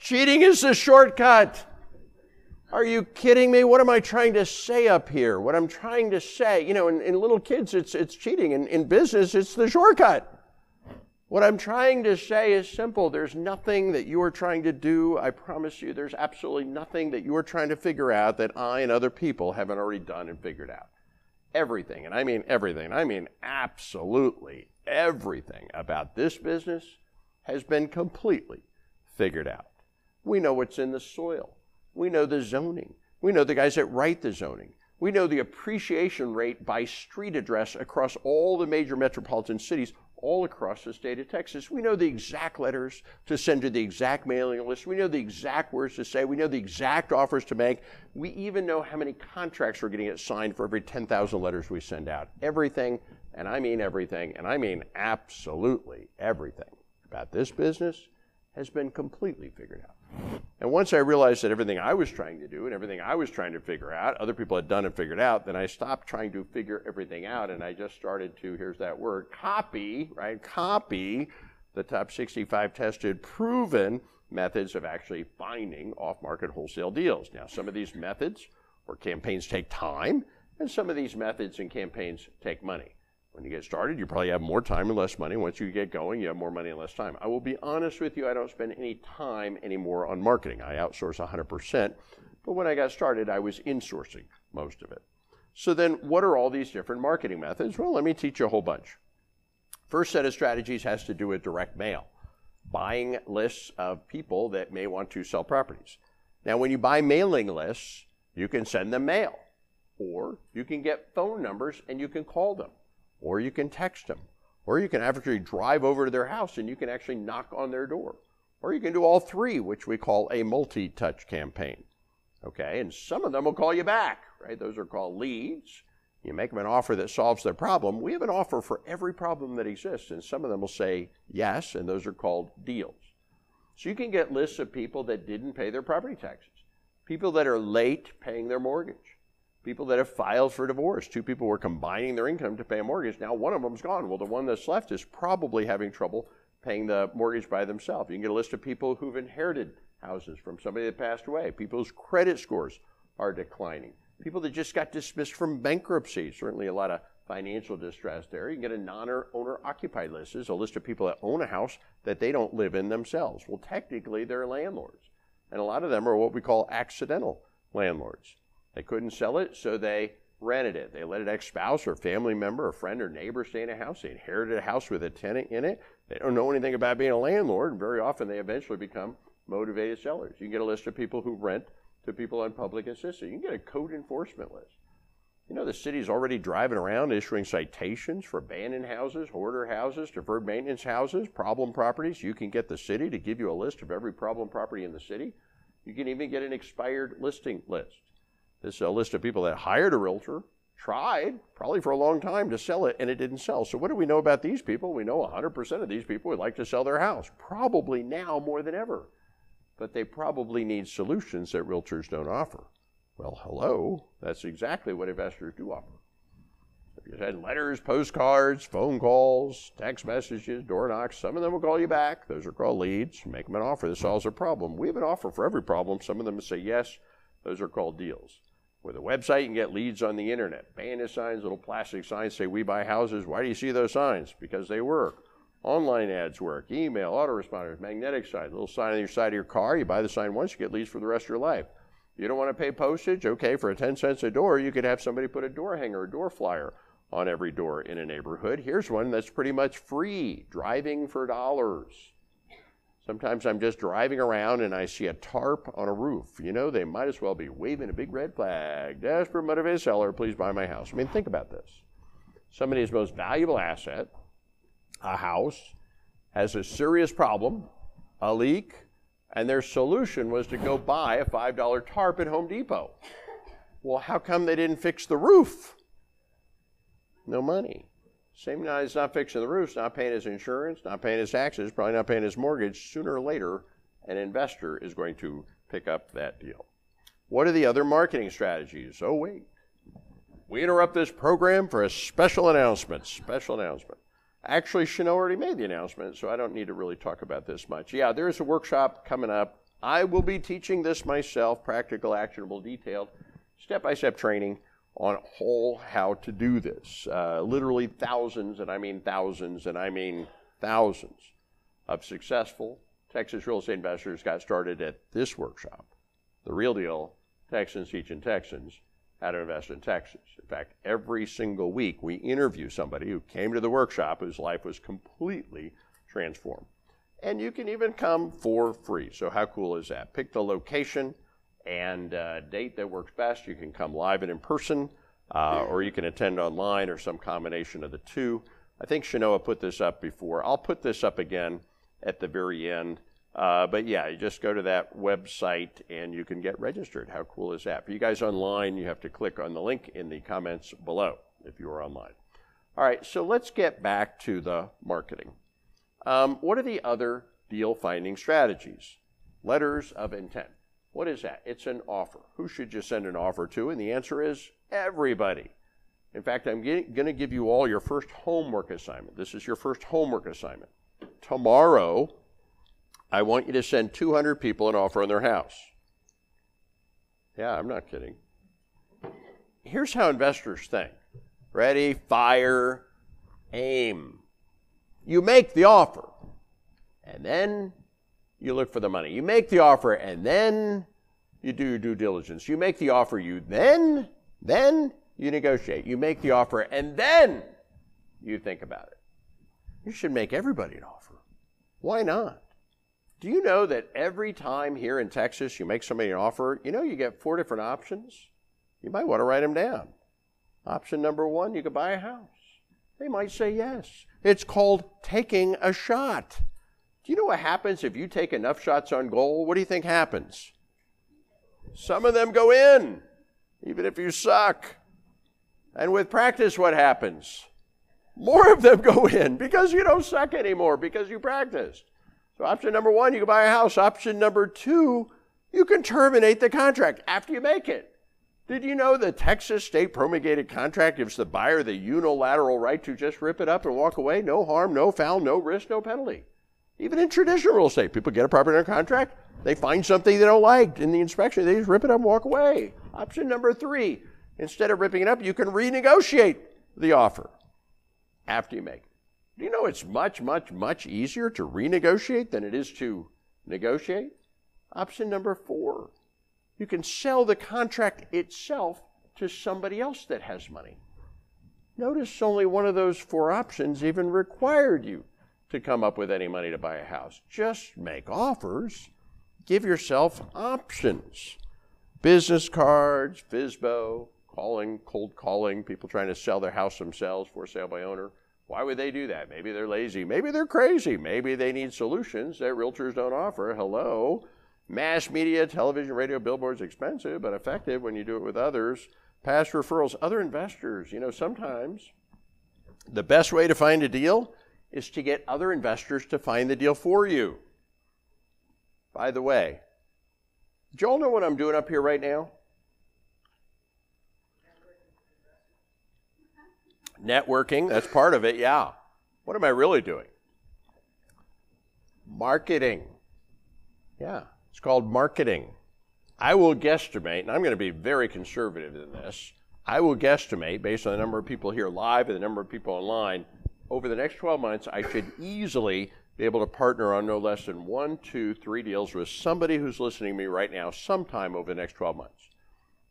Cheating is the shortcut. Are you kidding me? What am I trying to say up here? What I'm trying to say, you know, in, in little kids, it's, it's cheating. In, in business, it's the shortcut. What I'm trying to say is simple. There's nothing that you are trying to do. I promise you, there's absolutely nothing that you are trying to figure out that I and other people haven't already done and figured out. Everything, and I mean everything, I mean absolutely everything about this business has been completely figured out. We know what's in the soil. We know the zoning. We know the guys that write the zoning. We know the appreciation rate by street address across all the major metropolitan cities all across the state of Texas. We know the exact letters to send to the exact mailing list. We know the exact words to say. We know the exact offers to make. We even know how many contracts we're getting signed for every 10,000 letters we send out. Everything, and I mean everything, and I mean absolutely everything about this business has been completely figured out. And once I realized that everything I was trying to do and everything I was trying to figure out, other people had done and figured out, then I stopped trying to figure everything out and I just started to, here's that word, copy, right? Copy the top 65 tested, proven methods of actually finding off market wholesale deals. Now, some of these methods or campaigns take time, and some of these methods and campaigns take money. When you get started, you probably have more time and less money. Once you get going, you have more money and less time. I will be honest with you, I don't spend any time anymore on marketing. I outsource 100%. But when I got started, I was insourcing most of it. So then, what are all these different marketing methods? Well, let me teach you a whole bunch. First set of strategies has to do with direct mail, buying lists of people that may want to sell properties. Now, when you buy mailing lists, you can send them mail, or you can get phone numbers and you can call them or you can text them, or you can actually drive over to their house and you can actually knock on their door. Or you can do all three, which we call a multi touch campaign. Okay, and some of them will call you back, right? Those are called leads. You make them an offer that solves their problem. We have an offer for every problem that exists, and some of them will say yes, and those are called deals. So you can get lists of people that didn't pay their property taxes, people that are late paying their mortgage, people that have filed for divorce. Two people were combining their income to pay a mortgage. Now one of them's gone. Well, the one that's left is probably having trouble paying the mortgage by themselves. You can get a list of people who've inherited houses from somebody that passed away. People's credit scores are declining. People that just got dismissed from bankruptcy. Certainly a lot of financial distress there. You can get a non-owner occupied list. Is a list of people that own a house that they don't live in themselves. Well, technically they're landlords. And a lot of them are what we call accidental landlords. They couldn't sell it, so they rented it. They let an ex spouse or family member, or friend or neighbor stay in a house. They inherited a house with a tenant in it. They don't know anything about being a landlord, and very often they eventually become motivated sellers. You can get a list of people who rent to people on public assistance. You can get a code enforcement list. You know, the city's already driving around issuing citations for abandoned houses, hoarder houses, deferred maintenance houses, problem properties. You can get the city to give you a list of every problem property in the city. You can even get an expired listing list. This is a list of people that hired a realtor, tried probably for a long time to sell it, and it didn't sell. So, what do we know about these people? We know 100% of these people would like to sell their house, probably now more than ever. But they probably need solutions that realtors don't offer. Well, hello, that's exactly what investors do offer. You send letters, postcards, phone calls, text messages, door knocks, some of them will call you back. Those are called leads. Make them an offer that solves a problem. We have an offer for every problem. Some of them say yes. Those are called deals. With a website, you can get leads on the internet. Banner signs, little plastic signs say, We buy houses. Why do you see those signs? Because they work. Online ads work, email, autoresponders, magnetic sign, little sign on your side of your car. You buy the sign once, you get leads for the rest of your life. You don't want to pay postage? Okay, for a 10 cents a door, you could have somebody put a door hanger, a door flyer on every door in a neighborhood. Here's one that's pretty much free driving for dollars. Sometimes I'm just driving around and I see a tarp on a roof. You know, they might as well be waving a big red flag. Desperate motivated seller, please buy my house. I mean, think about this. Somebody's most valuable asset, a house, has a serious problem, a leak, and their solution was to go buy a $5 tarp at Home Depot. Well, how come they didn't fix the roof? No money. Same guy is not fixing the roofs, not paying his insurance, not paying his taxes, probably not paying his mortgage. Sooner or later, an investor is going to pick up that deal. What are the other marketing strategies? Oh, wait. We interrupt this program for a special announcement. Special announcement. Actually, Chanel already made the announcement, so I don't need to really talk about this much. Yeah, there is a workshop coming up. I will be teaching this myself, practical, actionable, detailed, step by step training on whole how to do this. Uh, literally thousands, and I mean thousands, and I mean thousands of successful Texas real estate investors got started at this workshop. The real deal Texans teaching Texans how to invest in Texas. In fact, every single week we interview somebody who came to the workshop whose life was completely transformed. And you can even come for free. So, how cool is that? Pick the location and uh, date that works best. You can come live and in person, uh, or you can attend online, or some combination of the two. I think Shenoah put this up before. I'll put this up again at the very end. Uh, but yeah, you just go to that website and you can get registered. How cool is that? For you guys online, you have to click on the link in the comments below if you are online. All right, so let's get back to the marketing. Um, what are the other deal finding strategies? Letters of intent. What is that? It's an offer. Who should you send an offer to? And the answer is everybody. In fact, I'm going to give you all your first homework assignment. This is your first homework assignment. Tomorrow, I want you to send 200 people an offer on their house. Yeah, I'm not kidding. Here's how investors think ready, fire, aim. You make the offer, and then you look for the money. You make the offer and then you do your due diligence. You make the offer, you then, then you negotiate. You make the offer and then you think about it. You should make everybody an offer. Why not? Do you know that every time here in Texas you make somebody an offer, you know you get four different options? You might want to write them down. Option number one, you could buy a house. They might say yes. It's called taking a shot. Do you know what happens if you take enough shots on goal? What do you think happens? Some of them go in, even if you suck. And with practice, what happens? More of them [laughs] go in because you don't suck anymore, because you practiced. So, option number one, you can buy a house. Option number two, you can terminate the contract after you make it. Did you know the Texas state promulgated contract gives the buyer the unilateral right to just rip it up and walk away? No harm, no foul, no risk, no penalty. Even in traditional real estate, people get a property under contract, they find something they don't like in the inspection, they just rip it up and walk away. Option number three, instead of ripping it up, you can renegotiate the offer after you make it. Do you know it's much, much, much easier to renegotiate than it is to negotiate? Option number four, you can sell the contract itself to somebody else that has money. Notice only one of those four options even required you to come up with any money to buy a house. Just make offers. Give yourself options. Business cards, FSBO, calling, cold calling, people trying to sell their house themselves for sale by owner. Why would they do that? Maybe they're lazy. Maybe they're crazy. Maybe they need solutions that realtors don't offer. Hello. Mass media, television, radio, billboards, expensive but effective when you do it with others. Past referrals, other investors. You know, sometimes the best way to find a deal is to get other investors to find the deal for you. By the way, do you all know what I'm doing up here right now? Networking, that's part of it, yeah. What am I really doing? Marketing. Yeah, it's called marketing. I will guesstimate, and I'm going to be very conservative in this, I will guesstimate based on the number of people here live and the number of people online over the next 12 months, I should easily be able to partner on no less than one, two, three deals with somebody who's listening to me right now sometime over the next 12 months.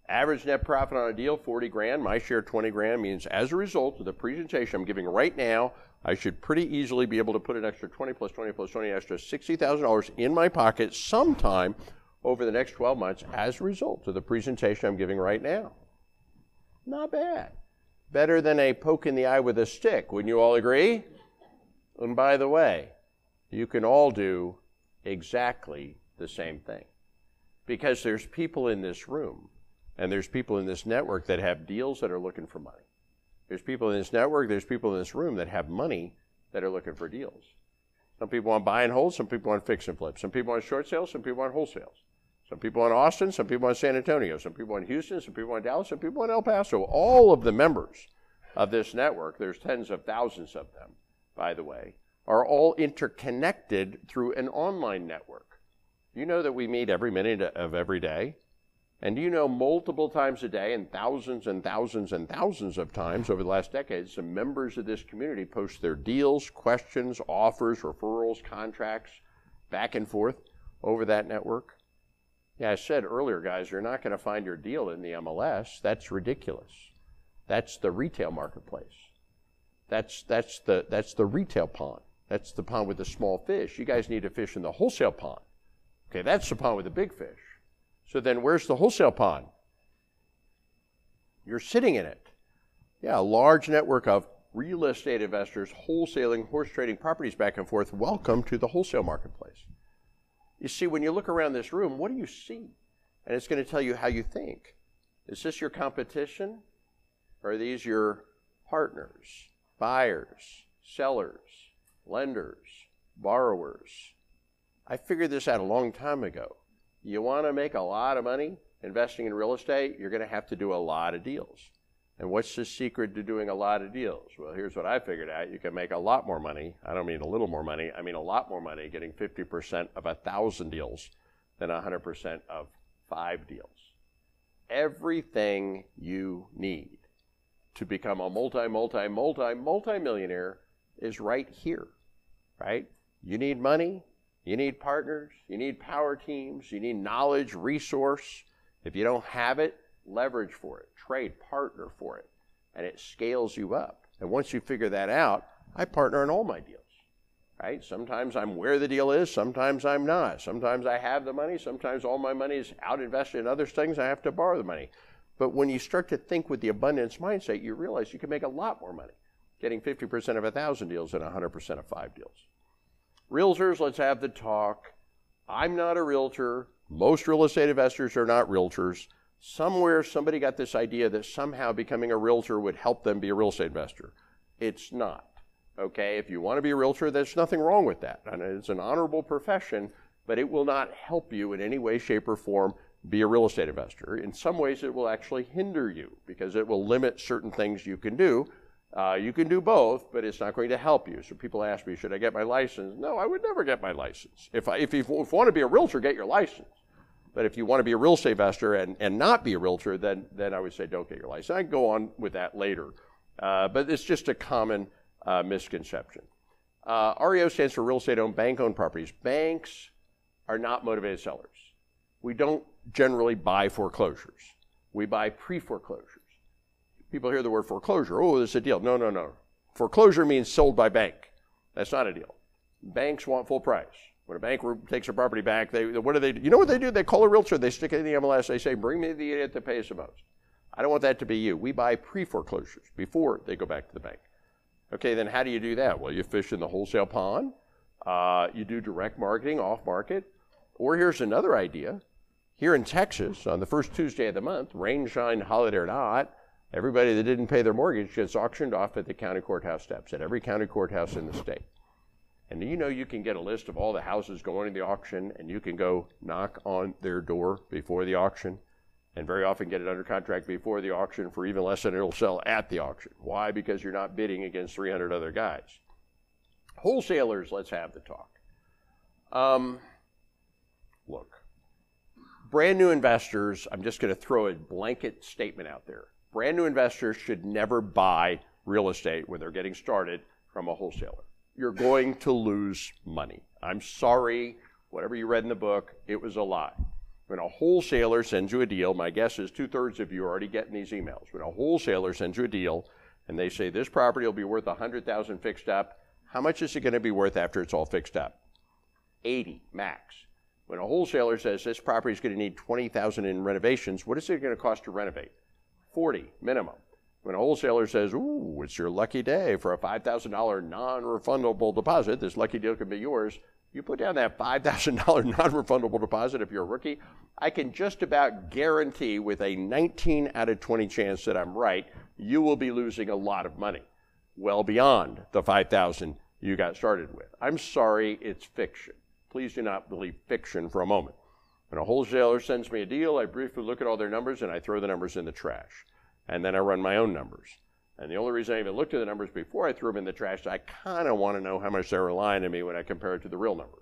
Average net profit on a deal, 40 grand. My share, 20 grand, means as a result of the presentation I'm giving right now, I should pretty easily be able to put an extra 20 plus 20 plus 20 extra $60,000 in my pocket sometime over the next 12 months as a result of the presentation I'm giving right now. Not bad. Better than a poke in the eye with a stick, wouldn't you all agree? And by the way, you can all do exactly the same thing. Because there's people in this room and there's people in this network that have deals that are looking for money. There's people in this network, there's people in this room that have money that are looking for deals. Some people want buy and hold, some people want fix and flip. Some people want short sales, some people want wholesales. Some people in Austin, some people in San Antonio, some people in Houston, some people in Dallas, some people in El Paso. All of the members of this network, there's tens of thousands of them, by the way, are all interconnected through an online network. You know that we meet every minute of every day. And you know multiple times a day and thousands and thousands and thousands of times over the last decade, some members of this community post their deals, questions, offers, referrals, contracts back and forth over that network? Yeah, I said earlier, guys, you're not going to find your deal in the MLS. That's ridiculous. That's the retail marketplace. That's, that's, the, that's the retail pond. That's the pond with the small fish. You guys need to fish in the wholesale pond. Okay, that's the pond with the big fish. So then where's the wholesale pond? You're sitting in it. Yeah, a large network of real estate investors wholesaling, horse trading properties back and forth. Welcome to the wholesale marketplace. You see, when you look around this room, what do you see? And it's going to tell you how you think. Is this your competition? Or are these your partners, buyers, sellers, lenders, borrowers. I figured this out a long time ago. You want to make a lot of money investing in real estate, you're going to have to do a lot of deals. And what's the secret to doing a lot of deals? Well, here's what I figured out. You can make a lot more money. I don't mean a little more money, I mean a lot more money getting 50% of a 1,000 deals than 100% of five deals. Everything you need to become a multi, multi, multi, multi millionaire is right here, right? You need money, you need partners, you need power teams, you need knowledge, resource. If you don't have it, leverage for it, trade, partner for it, and it scales you up. And once you figure that out, I partner in all my deals, right? Sometimes I'm where the deal is, sometimes I'm not. Sometimes I have the money, sometimes all my money is out invested in other things, I have to borrow the money. But when you start to think with the abundance mindset, you realize you can make a lot more money getting 50% of 1,000 deals than 100% of five deals. Realtors, let's have the talk. I'm not a realtor. Most real estate investors are not realtors. Somewhere somebody got this idea that somehow becoming a realtor would help them be a real estate investor. It's not. Okay, if you want to be a realtor, there's nothing wrong with that. And it's an honorable profession, but it will not help you in any way, shape, or form be a real estate investor. In some ways, it will actually hinder you because it will limit certain things you can do uh, you can do both, but it's not going to help you. So people ask me, should I get my license? No, I would never get my license. If, I, if, you, if you want to be a realtor, get your license. But if you want to be a real estate investor and, and not be a realtor, then, then I would say don't get your license. I can go on with that later. Uh, but it's just a common uh, misconception. Uh, REO stands for real estate owned bank owned properties. Banks are not motivated sellers. We don't generally buy foreclosures, we buy pre foreclosures. People hear the word foreclosure. Oh, this is a deal. No, no, no. Foreclosure means sold by bank. That's not a deal. Banks want full price. When a bank takes a property back, they what do they do? You know what they do? They call a realtor. They stick it in the MLS. They say, "Bring me the idiot that pays the most." I don't want that to be you. We buy pre-foreclosures before they go back to the bank. Okay, then how do you do that? Well, you fish in the wholesale pond. Uh, you do direct marketing off market. Or here's another idea. Here in Texas, on the first Tuesday of the month, rain, shine, holiday or not, Everybody that didn't pay their mortgage gets auctioned off at the county courthouse steps, at every county courthouse in the state. And you know you can get a list of all the houses going to the auction, and you can go knock on their door before the auction, and very often get it under contract before the auction for even less than it'll sell at the auction. Why? Because you're not bidding against 300 other guys. Wholesalers, let's have the talk. Um, look, brand new investors, I'm just going to throw a blanket statement out there brand new investors should never buy real estate when they're getting started from a wholesaler. You're going to lose money. I'm sorry, whatever you read in the book, it was a lie. When a wholesaler sends you a deal, my guess is two thirds of you are already getting these emails. When a wholesaler sends you a deal and they say this property will be worth 100,000 fixed up, how much is it going to be worth after it's all fixed up? 80 max. When a wholesaler says this property is going to need 20,000 in renovations, what is it going to cost to renovate? 40 minimum. When a wholesaler says, "Ooh, it's your lucky day for a $5,000 non-refundable deposit, this lucky deal can be yours," you put down that $5,000 non-refundable deposit if you're a rookie, I can just about guarantee with a 19 out of 20 chance that I'm right, you will be losing a lot of money, well beyond the 5,000 you got started with. I'm sorry, it's fiction. Please do not believe fiction for a moment. When a wholesaler sends me a deal, I briefly look at all their numbers and I throw the numbers in the trash and then I run my own numbers. And the only reason I even looked at the numbers before I threw them in the trash, is I kind of want to know how much they're lying to me when I compare it to the real numbers.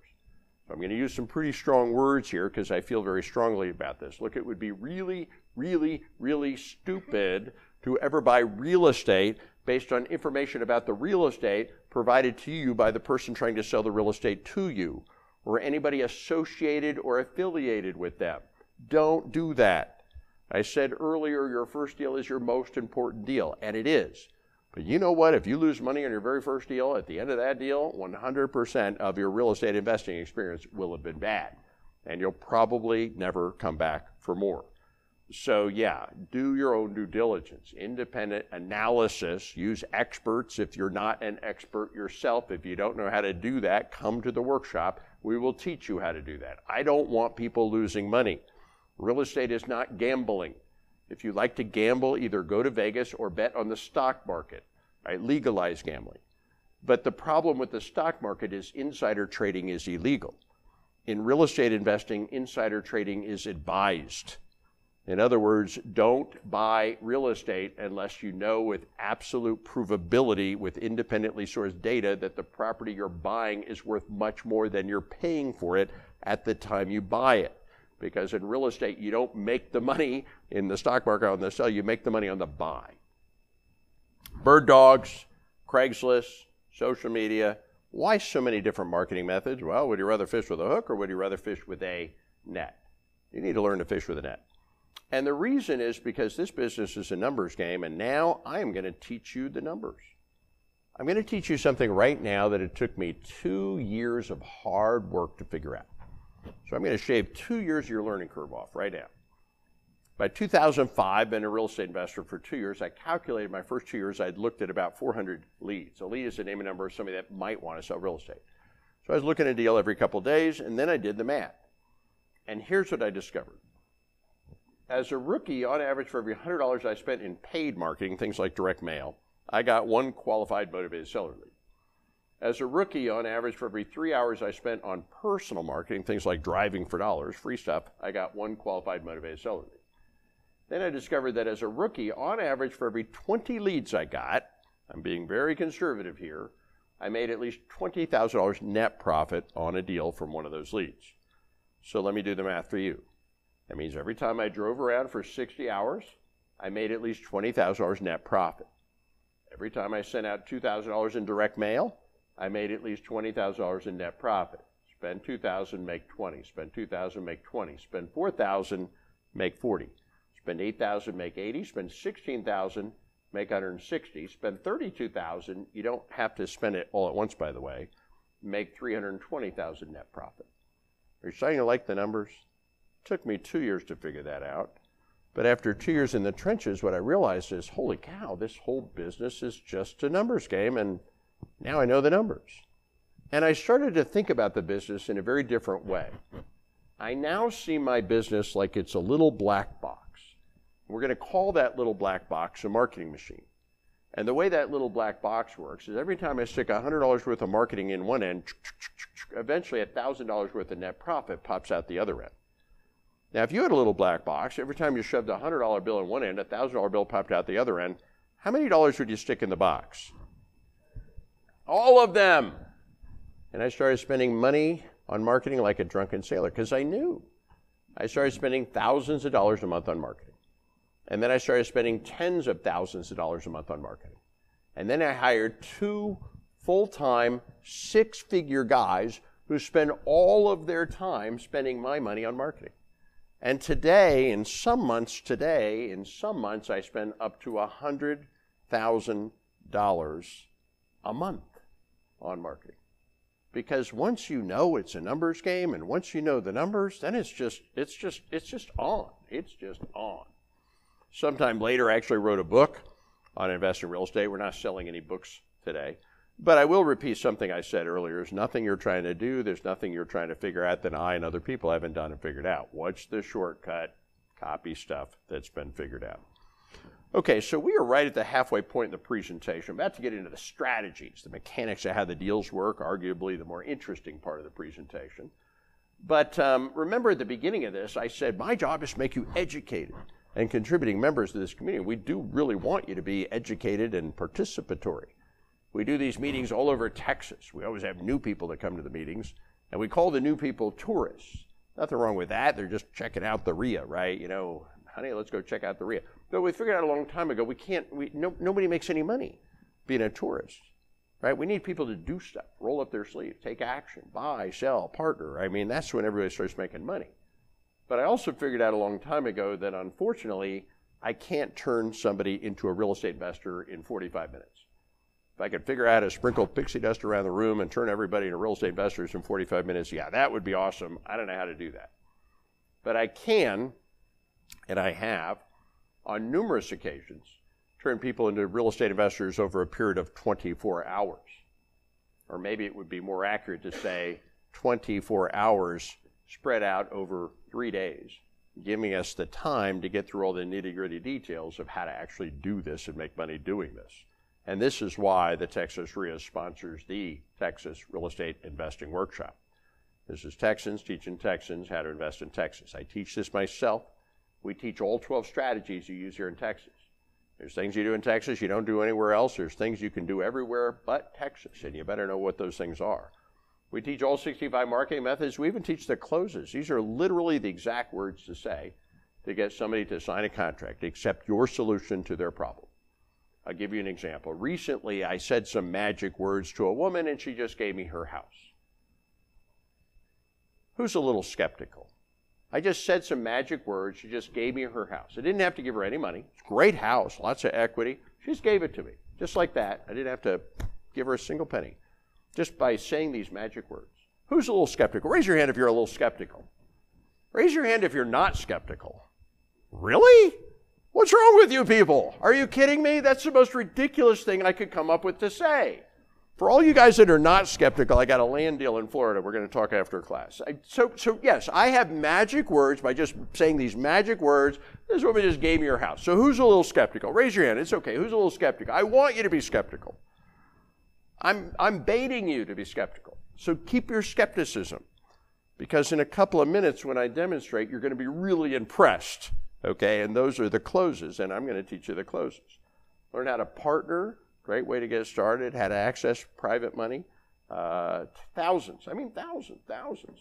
So I'm going to use some pretty strong words here because I feel very strongly about this. Look, it would be really, really, really stupid to ever buy real estate based on information about the real estate provided to you by the person trying to sell the real estate to you or anybody associated or affiliated with them. Don't do that. I said earlier your first deal is your most important deal, and it is. But you know what? If you lose money on your very first deal, at the end of that deal, 100% of your real estate investing experience will have been bad. And you'll probably never come back for more. So, yeah, do your own due diligence, independent analysis, use experts if you're not an expert yourself. If you don't know how to do that, come to the workshop. We will teach you how to do that. I don't want people losing money. Real estate is not gambling. If you like to gamble, either go to Vegas or bet on the stock market, right? Legalize gambling. But the problem with the stock market is insider trading is illegal. In real estate investing, insider trading is advised. In other words, don't buy real estate unless you know with absolute provability, with independently sourced data, that the property you're buying is worth much more than you're paying for it at the time you buy it because in real estate, you don't make the money in the stock market on the sell, you make the money on the buy. Bird dogs, Craigslist, social media. Why so many different marketing methods? Well, would you rather fish with a hook or would you rather fish with a net? You need to learn to fish with a net. And the reason is because this business is a numbers game, and now I am going to teach you the numbers. I'm going to teach you something right now that it took me two years of hard work to figure out. So I'm going to shave two years of your learning curve off right now. By 2005, been a real estate investor for two years. I calculated my first two years, I'd looked at about 400 leads. A lead is the name and number of somebody that might want to sell real estate. So I was looking at a deal every couple days, and then I did the math. And here's what I discovered. As a rookie, on average, for every $100 I spent in paid marketing, things like direct mail, I got one qualified motivated seller lead. As a rookie, on average, for every three hours I spent on personal marketing, things like driving for dollars, free stuff, I got one qualified motivated seller. Then I discovered that as a rookie, on average, for every 20 leads I got, I'm being very conservative here, I made at least $20,000 net profit on a deal from one of those leads. So let me do the math for you. That means every time I drove around for 60 hours, I made at least $20,000 net profit. Every time I sent out $2,000 in direct mail, I made at least $20,000 in net profit. Spend 2000 make 20. Spend 2000 make 20. Spend 4000 make 40. Spend 8000 make 80. Spend 16000 make 160. Spend 32000 you don't have to spend it all at once, by the way, make 320000 net profit. Are you starting to like the numbers? It took me two years to figure that out. But after two years in the trenches, what I realized is, holy cow, this whole business is just a numbers game, and now I know the numbers. And I started to think about the business in a very different way. I now see my business like it's a little black box. We're going to call that little black box a marketing machine. And the way that little black box works is every time I stick $100 worth of marketing in one end, eventually $1,000 worth of net profit pops out the other end. Now, if you had a little black box, every time you shoved a $100 bill in one end, a $1,000 bill popped out the other end, how many dollars would you stick in the box? All of them. And I started spending money on marketing like a drunken sailor because I knew. I started spending thousands of dollars a month on marketing. And then I started spending tens of thousands of dollars a month on marketing. And then I hired two full time, six figure guys who spend all of their time spending my money on marketing. And today, in some months, today, in some months, I spend up to $100,000 a month on marketing. Because once you know it's a numbers game and once you know the numbers, then it's just, it's just, it's just on. It's just on. Sometime later, I actually wrote a book on investing real estate. We're not selling any books today. But I will repeat something I said earlier. There's nothing you're trying to do, there's nothing you're trying to figure out that I and other people haven't done and figured out. What's the shortcut? Copy stuff that's been figured out. Okay, so we are right at the halfway point in the presentation. I'm about to get into the strategies, the mechanics of how the deals work, arguably the more interesting part of the presentation. But um, remember at the beginning of this, I said my job is to make you educated and contributing members to this community. We do really want you to be educated and participatory. We do these meetings all over Texas. We always have new people that come to the meetings, and we call the new people tourists. Nothing wrong with that. They're just checking out the REIA, right? You know, honey, let's go check out the REIA. But we figured out a long time ago we can't. We no, nobody makes any money being a tourist, right? We need people to do stuff, roll up their sleeves, take action, buy, sell, partner. I mean, that's when everybody starts making money. But I also figured out a long time ago that unfortunately, I can't turn somebody into a real estate investor in 45 minutes. If I could figure out how to sprinkle pixie dust around the room and turn everybody into real estate investors in 45 minutes, yeah, that would be awesome. I don't know how to do that. But I can, and I have, on numerous occasions, turned people into real estate investors over a period of 24 hours. Or maybe it would be more accurate to say 24 hours spread out over three days, giving us the time to get through all the nitty gritty details of how to actually do this and make money doing this. And this is why the Texas REIA sponsors the Texas Real Estate Investing Workshop. This is Texans teaching Texans how to invest in Texas. I teach this myself. We teach all 12 strategies you use here in Texas. There's things you do in Texas you don't do anywhere else. There's things you can do everywhere but Texas, and you better know what those things are. We teach all 65 marketing methods. We even teach the closes. These are literally the exact words to say to get somebody to sign a contract, accept your solution to their problem. I'll give you an example. Recently, I said some magic words to a woman and she just gave me her house. Who's a little skeptical? I just said some magic words. She just gave me her house. I didn't have to give her any money. It's a great house, lots of equity. She just gave it to me, just like that. I didn't have to give her a single penny, just by saying these magic words. Who's a little skeptical? Raise your hand if you're a little skeptical. Raise your hand if you're not skeptical. Really? What's wrong with you people? Are you kidding me? That's the most ridiculous thing I could come up with to say. For all you guys that are not skeptical, I got a land deal in Florida. We're going to talk after class. I, so, so yes, I have magic words by just saying these magic words. This woman just gave me her house. So who's a little skeptical? Raise your hand. It's okay. Who's a little skeptical? I want you to be skeptical. I'm, I'm baiting you to be skeptical. So keep your skepticism, because in a couple of minutes when I demonstrate, you're going to be really impressed Okay, and those are the closes, and I'm going to teach you the closes. Learn how to partner, great way to get started, to access private money. Uh, thousands, I mean thousands, thousands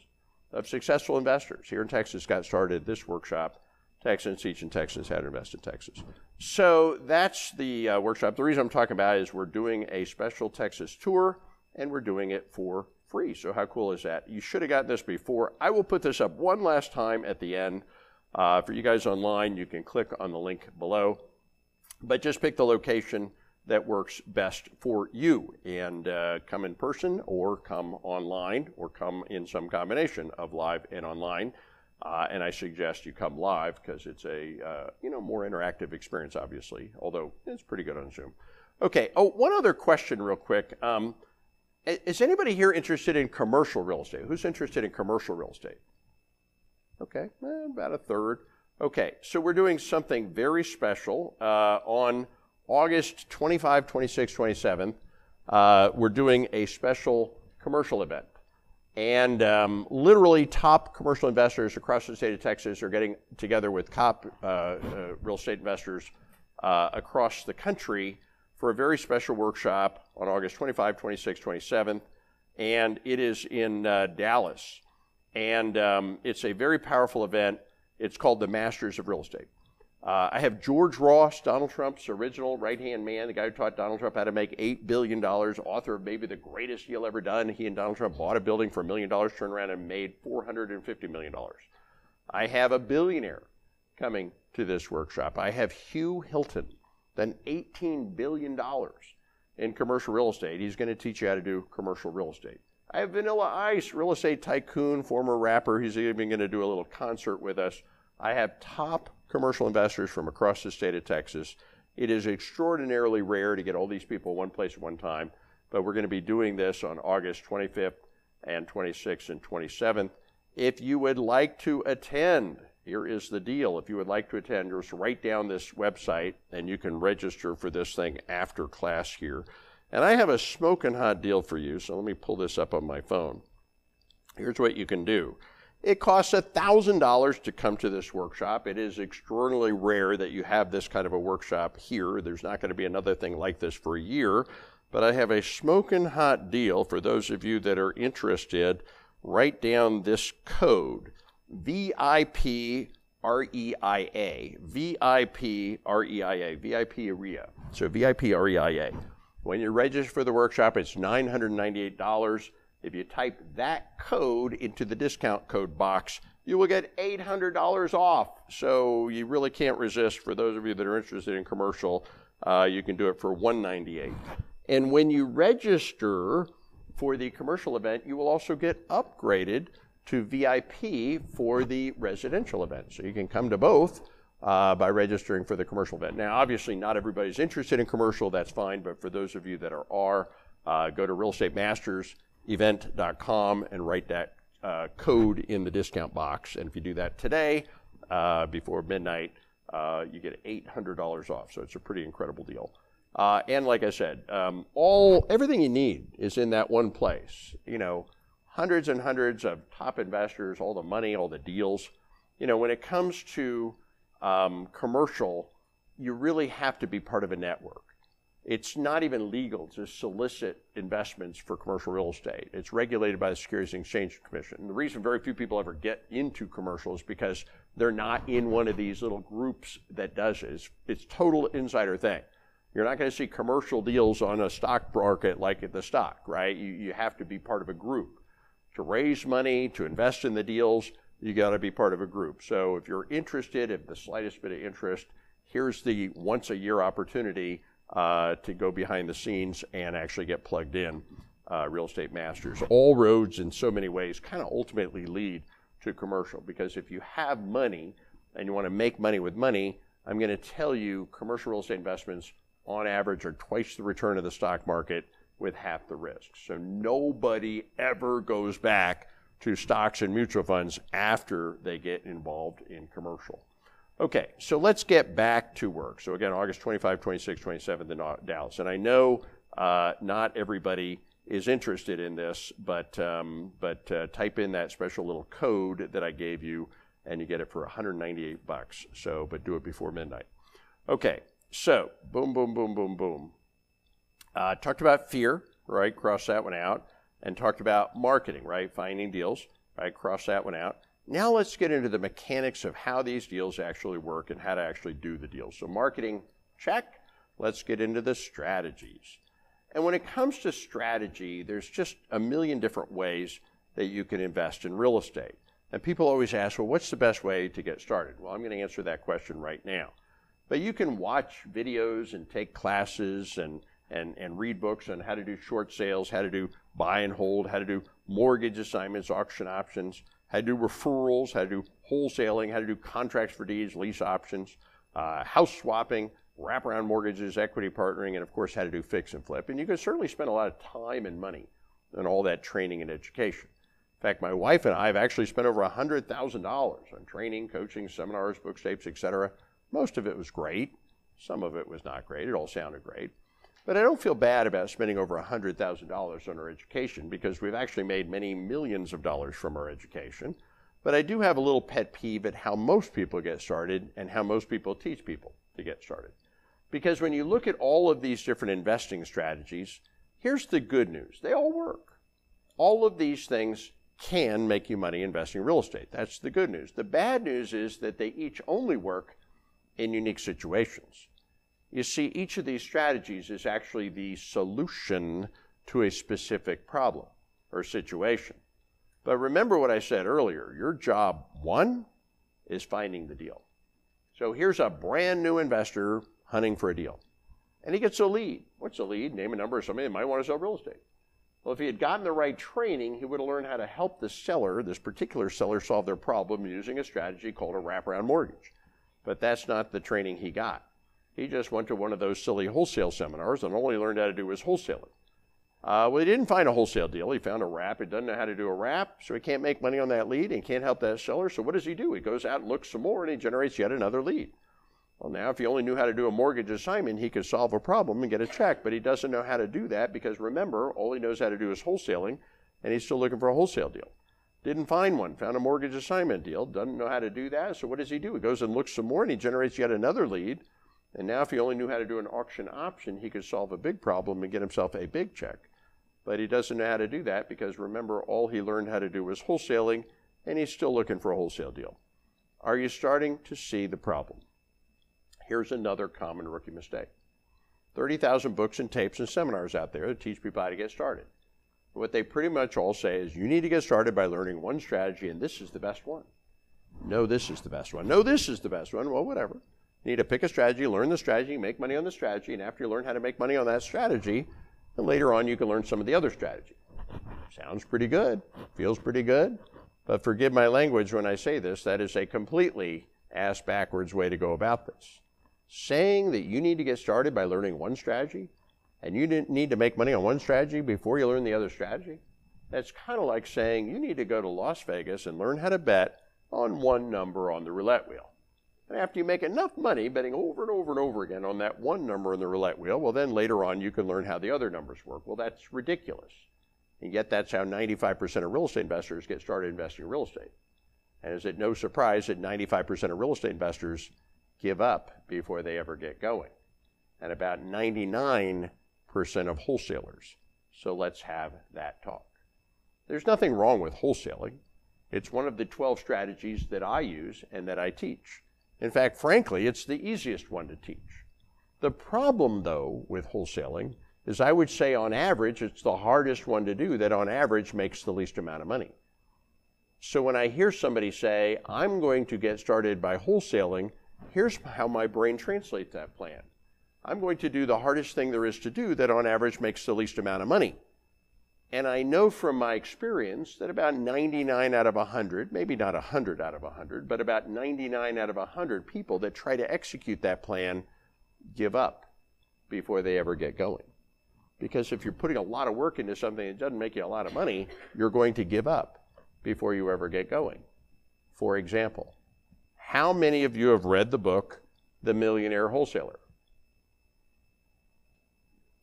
of successful investors here in Texas got started this workshop. Texans teach teaching Texans how to invest in Texas. So that's the uh, workshop. The reason I'm talking about is we're doing a special Texas tour, and we're doing it for free. So how cool is that? You should have gotten this before. I will put this up one last time at the end. Uh, for you guys online, you can click on the link below, but just pick the location that works best for you and uh, come in person or come online or come in some combination of live and online. Uh, and I suggest you come live because it's a uh, you know more interactive experience, obviously. Although it's pretty good on Zoom. Okay. Oh, one other question, real quick. Um, is anybody here interested in commercial real estate? Who's interested in commercial real estate? Okay, eh, about a third. Okay, so we're doing something very special uh, on August 25, 26, 27th. Uh, we're doing a special commercial event. And um, literally, top commercial investors across the state of Texas are getting together with top uh, uh, real estate investors uh, across the country for a very special workshop on August 25, 26, 27th. And it is in uh, Dallas. And um, it's a very powerful event. It's called the Masters of Real Estate. Uh, I have George Ross, Donald Trump's original right hand man, the guy who taught Donald Trump how to make $8 billion, author of maybe the greatest deal ever done. He and Donald Trump bought a building for a million dollars, turned around and made $450 million. I have a billionaire coming to this workshop. I have Hugh Hilton, then $18 billion in commercial real estate. He's going to teach you how to do commercial real estate. I have Vanilla Ice, real estate tycoon, former rapper. He's even going to do a little concert with us. I have top commercial investors from across the state of Texas. It is extraordinarily rare to get all these people one place at one time, but we're going to be doing this on August 25th and 26th and 27th. If you would like to attend, here is the deal. If you would like to attend, just write down this website and you can register for this thing after class here. And I have a smoking hot deal for you, so let me pull this up on my phone. Here's what you can do. It costs $1,000 to come to this workshop. It is extraordinarily rare that you have this kind of a workshop here. There's not going to be another thing like this for a year. But I have a smoking hot deal for those of you that are interested. Write down this code VIP REIA. VIP REIA. VIP. So VIP REIA. When you register for the workshop, it's $998. If you type that code into the discount code box, you will get $800 off. So you really can't resist. For those of you that are interested in commercial, uh, you can do it for 198. And when you register for the commercial event, you will also get upgraded to VIP for the residential event. So you can come to both uh, by registering for the commercial event. Now, obviously, not everybody's interested in commercial, that's fine, but for those of you that are, are uh, go to Real Estate Masters event.com and write that uh, code in the discount box. And if you do that today, uh, before midnight, uh, you get $800 off. So it's a pretty incredible deal. Uh, and like I said, um, all everything you need is in that one place. You know, hundreds and hundreds of top investors, all the money, all the deals. You know, when it comes to um, commercial, you really have to be part of a network. It's not even legal to solicit investments for commercial real estate. It's regulated by the Securities and Exchange Commission. And the reason very few people ever get into commercial is because they're not in one of these little groups that does it. It's, it's total insider thing. You're not going to see commercial deals on a stock market like at the stock, right? You, you have to be part of a group. To raise money, to invest in the deals, you got to be part of a group. So if you're interested, if the slightest bit of interest, here's the once a year opportunity to go behind the scenes and actually get plugged in. Uh, real estate masters. All roads, in so many ways, kind of ultimately lead to commercial because if you have money and you want to make money with money, I'm going to tell you commercial real estate investments on average are twice the return of the stock market with half the risk. So nobody ever goes back to stocks and mutual funds after they get involved in commercial. Okay, so let's get back to work. So again, August 25, 26, 27 in Dallas. And I know uh, not everybody is interested in this, but, um, but uh, type in that special little code that I gave you and you get it for 198 bucks. So, but do it before midnight. Okay, so boom, boom, boom, boom, boom. Uh, talked about fear, right? Cross that one out. And talked about marketing, right? Finding deals, right? Cross that one out. Now let's get into the mechanics of how these deals actually work and how to actually do the deals. So marketing, check. Let's get into the strategies. And when it comes to strategy, there's just a million different ways that you can invest in real estate. And people always ask, well, what's the best way to get started? Well, I'm going to answer that question right now. But you can watch videos and take classes and, and, and read books on how to do short sales, how to do buy and hold, how to do mortgage assignments, auction options how to do referrals, how to do wholesaling, how to do contracts for deeds, lease options, uh, house swapping, wraparound mortgages, equity partnering, and of course, how to do fix and flip. And you can certainly spend a lot of time and money on all that training and education. In fact, my wife and I have actually spent over $100,000 on training, coaching, seminars, books, tapes, etc. Most of it was great. Some of it was not great. It all sounded great. But I don't feel bad about spending over $100,000 on our education because we've actually made many millions of dollars from our education. But I do have a little pet peeve at how most people get started and how most people teach people to get started. Because when you look at all of these different investing strategies, here's the good news they all work. All of these things can make you money investing in real estate. That's the good news. The bad news is that they each only work in unique situations. You see, each of these strategies is actually the solution to a specific problem or situation. But remember what I said earlier your job one is finding the deal. So here's a brand new investor hunting for a deal. And he gets a lead. What's a lead? Name a number of somebody that might want to sell real estate. Well, if he had gotten the right training, he would have learned how to help the seller, this particular seller, solve their problem using a strategy called a wraparound mortgage. But that's not the training he got. He just went to one of those silly wholesale seminars and only learned how to do his wholesaling. Uh, well, he didn't find a wholesale deal. He found a wrap. He doesn't know how to do a wrap, so he can't make money on that lead and can't help that seller. So what does he do? He goes out and looks some more and he generates yet another lead. Well, now, if he only knew how to do a mortgage assignment, he could solve a problem and get a check, but he doesn't know how to do that because remember, all he knows how to do is wholesaling, and he's still looking for a wholesale deal. Didn't find one, found a mortgage assignment deal, doesn't know how to do that, so what does he do? He goes and looks some more and he generates yet another lead. And now, if he only knew how to do an auction option, he could solve a big problem and get himself a big check. But he doesn't know how to do that because remember, all he learned how to do was wholesaling, and he's still looking for a wholesale deal. Are you starting to see the problem? Here's another common rookie mistake 30,000 books and tapes and seminars out there that teach people how to get started. What they pretty much all say is you need to get started by learning one strategy, and this is the best one. No, this is the best one. No, this is the best one. Well, whatever. You need to pick a strategy, learn the strategy, make money on the strategy, and after you learn how to make money on that strategy, then later on you can learn some of the other strategy. Sounds pretty good, feels pretty good, but forgive my language when I say this, that is a completely ass backwards way to go about this saying that you need to get started by learning one strategy and you need to make money on one strategy before you learn the other strategy, that's kind of like saying you need to go to Las Vegas and learn how to bet on one number on the roulette wheel. And after you make enough money betting over and over and over again on that one number on the roulette wheel, well, then later on you can learn how the other numbers work. Well, that's ridiculous. And yet that's how 95% of real estate investors get started investing in real estate. And is it no surprise that 95% of real estate investors give up before they ever get going, and about 99% of wholesalers. So let's have that talk. There's nothing wrong with wholesaling. It's one of the 12 strategies that I use and that I teach. In fact, frankly, it's the easiest one to teach. The problem, though, with wholesaling is I would say on average, it's the hardest one to do that on average makes the least amount of money. So when I hear somebody say, I'm going to get started by wholesaling, Here's how my brain translates that plan. I'm going to do the hardest thing there is to do that on average makes the least amount of money. And I know from my experience that about 99 out of 100, maybe not 100 out of 100, but about 99 out of 100 people that try to execute that plan give up before they ever get going. Because if you're putting a lot of work into something that doesn't make you a lot of money, you're going to give up before you ever get going. For example, how many of you have read the book, The Millionaire Wholesaler?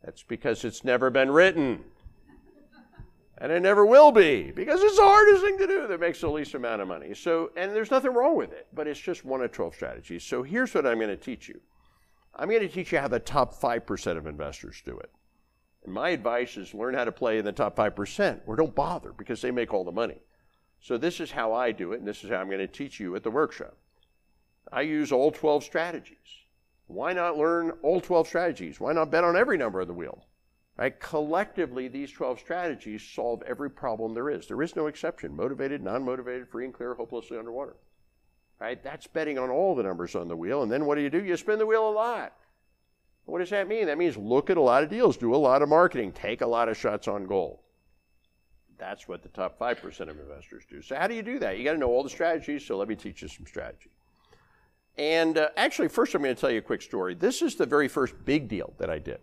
That's because it's never been written. And it never will be because it's the hardest thing to do that makes the least amount of money. So, and there's nothing wrong with it, but it's just one of 12 strategies. So here's what I'm going to teach you. I'm going to teach you how the top 5% of investors do it. And my advice is learn how to play in the top 5% or don't bother because they make all the money. So this is how I do it, and this is how I'm going to teach you at the workshop. I use all 12 strategies. Why not learn all 12 strategies? Why not bet on every number of the wheel? Right? Collectively, these 12 strategies solve every problem there is. There is no exception motivated, non motivated, free and clear, hopelessly underwater. Right? That's betting on all the numbers on the wheel. And then what do you do? You spin the wheel a lot. What does that mean? That means look at a lot of deals, do a lot of marketing, take a lot of shots on goal. That's what the top 5% of investors do. So, how do you do that? You got to know all the strategies. So, let me teach you some strategy. And uh, actually, first, I'm going to tell you a quick story. This is the very first big deal that I did.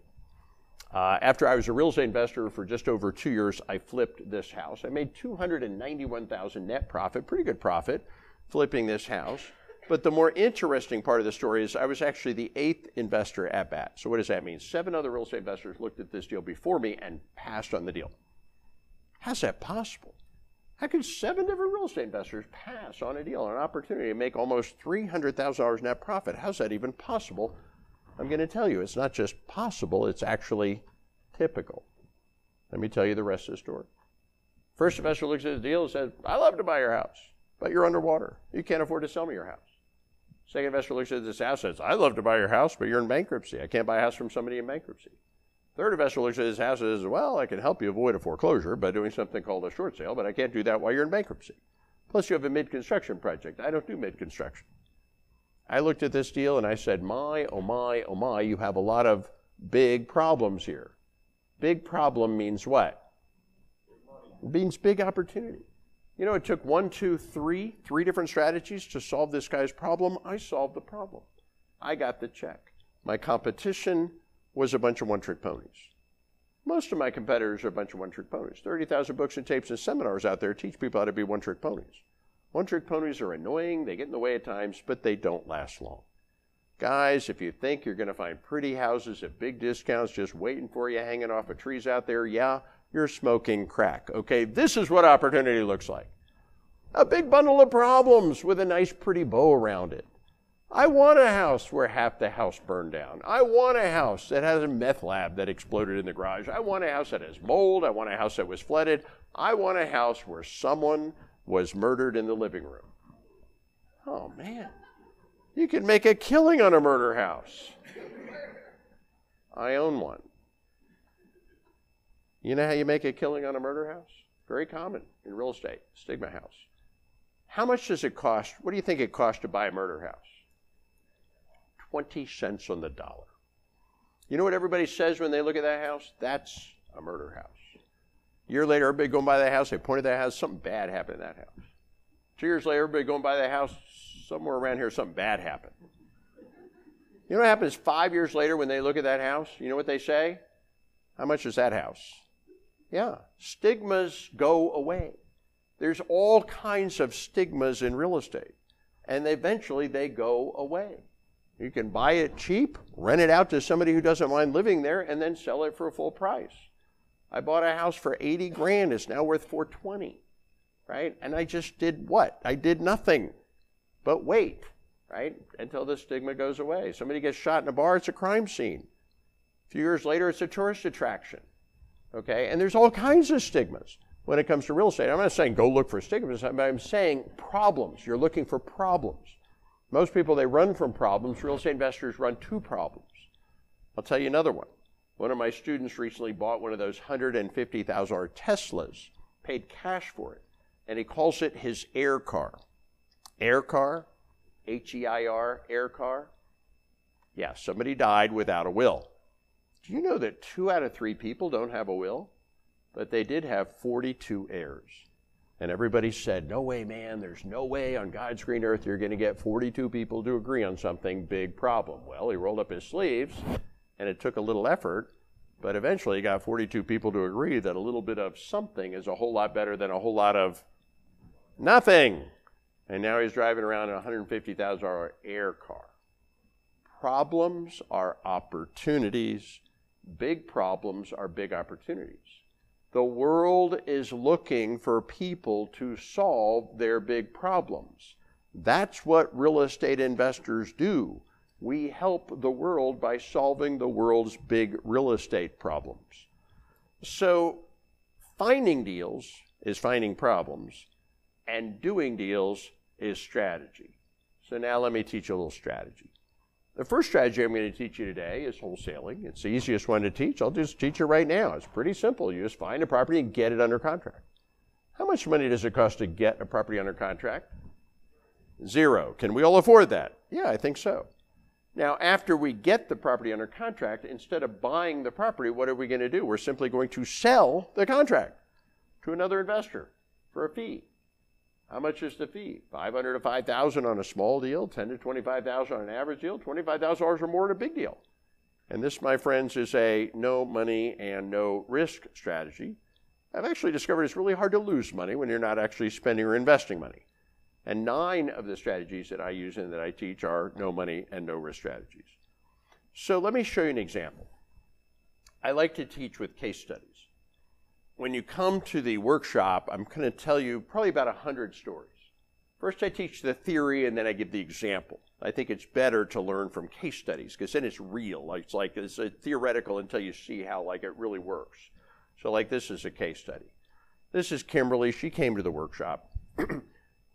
Uh, after I was a real estate investor for just over two years, I flipped this house. I made 291,000 net profit, pretty good profit, flipping this house. But the more interesting part of the story is I was actually the eighth investor at bat. So what does that mean? Seven other real estate investors looked at this deal before me and passed on the deal. How's that possible? How could seven different real estate investors pass on a deal, an opportunity to make almost $300,000 net profit? How's that even possible? I'm going to tell you, it's not just possible, it's actually typical. Let me tell you the rest of the story. First investor looks at the deal and says, I love to buy your house, but you're underwater. You can't afford to sell me your house. Second investor looks at this house and says, I'd love to buy your house, but you're in bankruptcy. I can't buy a house from somebody in bankruptcy. Third investor looks at this house and says, Well, I can help you avoid a foreclosure by doing something called a short sale, but I can't do that while you're in bankruptcy. Plus, you have a mid construction project. I don't do mid construction. I looked at this deal and I said, My, oh my, oh my, you have a lot of big problems here. Big problem means what? It means big opportunity. You know, it took one, two, three, three different strategies to solve this guy's problem. I solved the problem. I got the check. My competition was a bunch of one trick ponies. Most of my competitors are a bunch of one trick ponies. 30,000 books and tapes and seminars out there teach people how to be one trick ponies. One trick ponies are annoying, they get in the way at times, but they don't last long. Guys, if you think you're going to find pretty houses at big discounts just waiting for you hanging off of trees out there, yeah, you're smoking crack. Okay, this is what opportunity looks like a big bundle of problems with a nice, pretty bow around it. I want a house where half the house burned down. I want a house that has a meth lab that exploded in the garage. I want a house that has mold. I want a house that was flooded. I want a house where someone was murdered in the living room. Oh, man. You can make a killing on a murder house. I own one. You know how you make a killing on a murder house? Very common in real estate, stigma house. How much does it cost? What do you think it costs to buy a murder house? 20 cents on the dollar. You know what everybody says when they look at that house? That's a murder house. Year later, everybody going by that house, they pointed that house, something bad happened in that house. Two years later, everybody going by that house, somewhere around here, something bad happened. You know what happens five years later when they look at that house? You know what they say? How much is that house? Yeah, stigmas go away. There's all kinds of stigmas in real estate, and eventually they go away. You can buy it cheap, rent it out to somebody who doesn't mind living there, and then sell it for a full price. I bought a house for 80 grand, it's now worth 420, right? And I just did what? I did nothing but wait, right? Until the stigma goes away. Somebody gets shot in a bar, it's a crime scene. A few years later, it's a tourist attraction, okay? And there's all kinds of stigmas when it comes to real estate. I'm not saying go look for stigmas, but I'm saying problems. You're looking for problems. Most people, they run from problems. Real estate investors run to problems. I'll tell you another one. One of my students recently bought one of those $150,000 Teslas, paid cash for it, and he calls it his air car. Air car, H E I R, air car. Yeah, somebody died without a will. Do you know that two out of three people don't have a will? But they did have 42 heirs. And everybody said, No way, man, there's no way on God's green earth you're going to get 42 people to agree on something big problem. Well, he rolled up his sleeves, and it took a little effort, but eventually he got 42 people to agree that a little bit of something is a whole lot better than a whole lot of nothing. And now he's driving around in a $150,000 air car. Problems are opportunities. Big problems are big opportunities. The world is looking for people to solve their big problems. That's what real estate investors do. We help the world by solving the world's big real estate problems. So, finding deals is finding problems, and doing deals is strategy. So, now let me teach you a little strategy. The first strategy I'm going to teach you today is wholesaling. It's the easiest one to teach. I'll just teach you right now. It's pretty simple. You just find a property and get it under contract. How much money does it cost to get a property under contract? Zero. Can we all afford that? Yeah, I think so. Now, after we get the property under contract, instead of buying the property, what are we going to do? We're simply going to sell the contract to another investor for a fee. How much is the fee? 500 to 5,000 on a small deal, 10 to 25,000 on an average deal, $25,000 or more on a big deal. And this, my friends, is a no money and no risk strategy. I've actually discovered it's really hard to lose money when you're not actually spending or investing money. And nine of the strategies that I use and that I teach are no money and no risk strategies. So let me show you an example. I like to teach with case studies when you come to the workshop, I'm going to tell you probably about 100 stories. First, I teach the theory and then I give the example. I think it's better to learn from case studies because then it's real. It's like it's uh, theoretical until you see how like it really works. So, like this is a case study. This is Kimberly. She came to the workshop. [clears throat]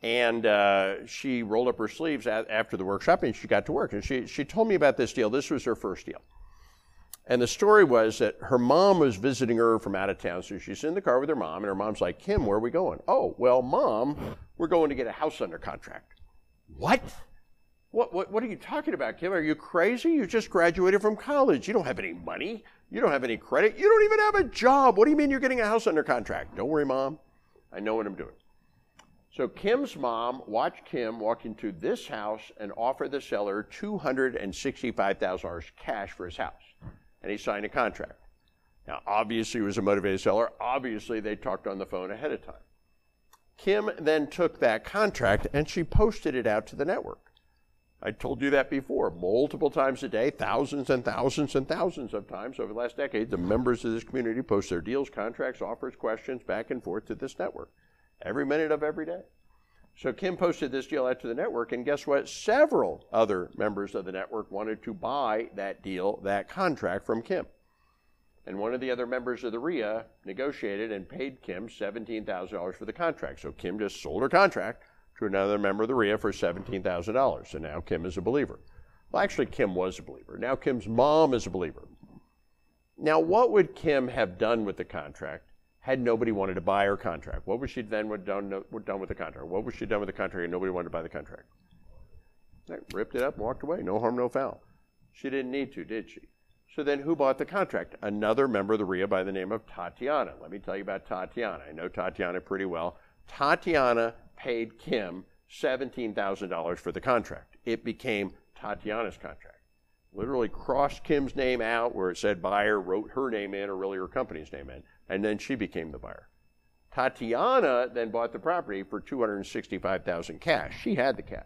And uh, she rolled up her sleeves at, after the workshop and she got to work. And she, she told me about this deal. This was her first deal. And the story was that her mom was visiting her from out of town. So she's in the car with her mom, and her mom's like, Kim, where are we going? Oh, well, mom, we're going to get a house under contract. What? What, what, what are you talking about, Kim? Are you crazy? You just graduated from college. You don't have any money. You don't have any credit. You don't even have a job. What do you mean you're getting a house under contract? Don't worry, mom. I know what I'm doing. So Kim's mom watched Kim walk into this house and offer the seller $265,000 cash for his house. And he signed a contract. Now, obviously, he was a motivated seller. Obviously, they talked on the phone ahead of time. Kim then took that contract and she posted it out to the network. I told you that before, multiple times a day, thousands and thousands and thousands of times over the last decade. The members of this community post their deals, contracts, offers, questions back and forth to this network every minute of every day. So Kim posted this deal out to the network, and guess what? Several other members of the network wanted to buy that deal, that contract from Kim. And one of the other members of the REIA negotiated and paid Kim $17,000 for the contract. So Kim just sold her contract to another member of the REIA for $17,000. So now Kim is a believer. Well, actually, Kim was a believer. Now Kim's mom is a believer. Now, what would Kim have done with the contract had nobody wanted to buy her contract? What would she then done, done with the contract? What would she done with the contract and nobody wanted to buy the contract? ripped it up and walked away. No harm, no foul. She didn't need to, did she? So then who bought the contract? Another member of the REIA by the name of Tatiana. Let me tell you about Tatiana. I know Tatiana pretty well. Tatiana paid Kim $17,000 for the contract. It became Tatiana's contract. Literally crossed Kim's name out where it said buyer, wrote her name in, or really her company's name in, and then she became the buyer. Tatiana then bought the property for 265,000 cash. She had the cash.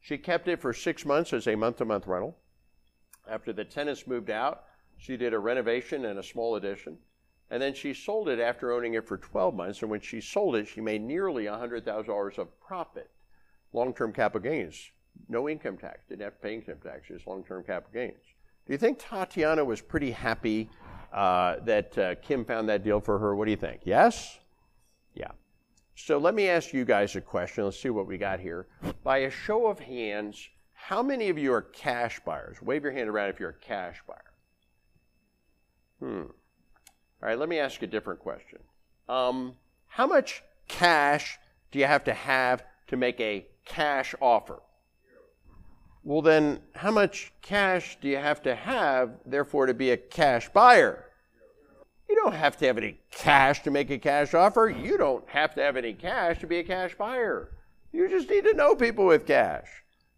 She kept it for six months as a month-to-month rental. After the tenants moved out, she did a renovation and a small addition. And then she sold it after owning it for 12 months. And when she sold it, she made nearly $100,000 of profit, long term capital gains. No income tax, didn't have to pay income tax, just long term capital gains. Do you think Tatiana was pretty happy uh, that uh, Kim found that deal for her? What do you think? Yes? Yeah. So let me ask you guys a question. Let's see what we got here. By a show of hands, how many of you are cash buyers? Wave your hand around if you're a cash buyer. Hmm. All right, let me ask a different question. Um, how much cash do you have to have to make a cash offer? Well, then, how much cash do you have to have, therefore, to be a cash buyer? You don't have to have any cash to make a cash offer. You don't have to have any cash to be a cash buyer. You just need to know people with cash.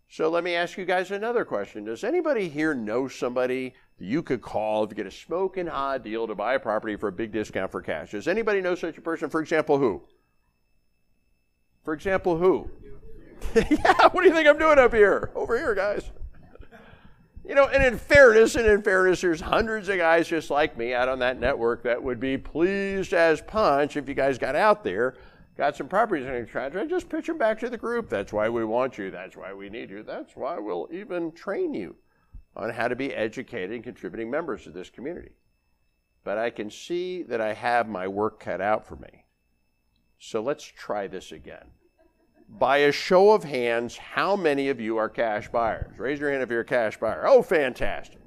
So let me ask you guys another question. Does anybody here know somebody that you could call to get a smoking hot deal to buy a property for a big discount for cash? Does anybody know such a person? For example, who? For example, who? [laughs] yeah, what do you think I'm doing up here? Over here, guys. You know, and in fairness, and in fairness, there's hundreds of guys just like me out on that network that would be pleased as punch if you guys got out there got some properties in contract, just pitch them back to the group. That's why we want you. That's why we need you. That's why we'll even train you on how to be educated and contributing members of this community. But I can see that I have my work cut out for me. So let's try this again. By a show of hands, how many of you are cash buyers? Raise your hand if you're a cash buyer. Oh, fantastic.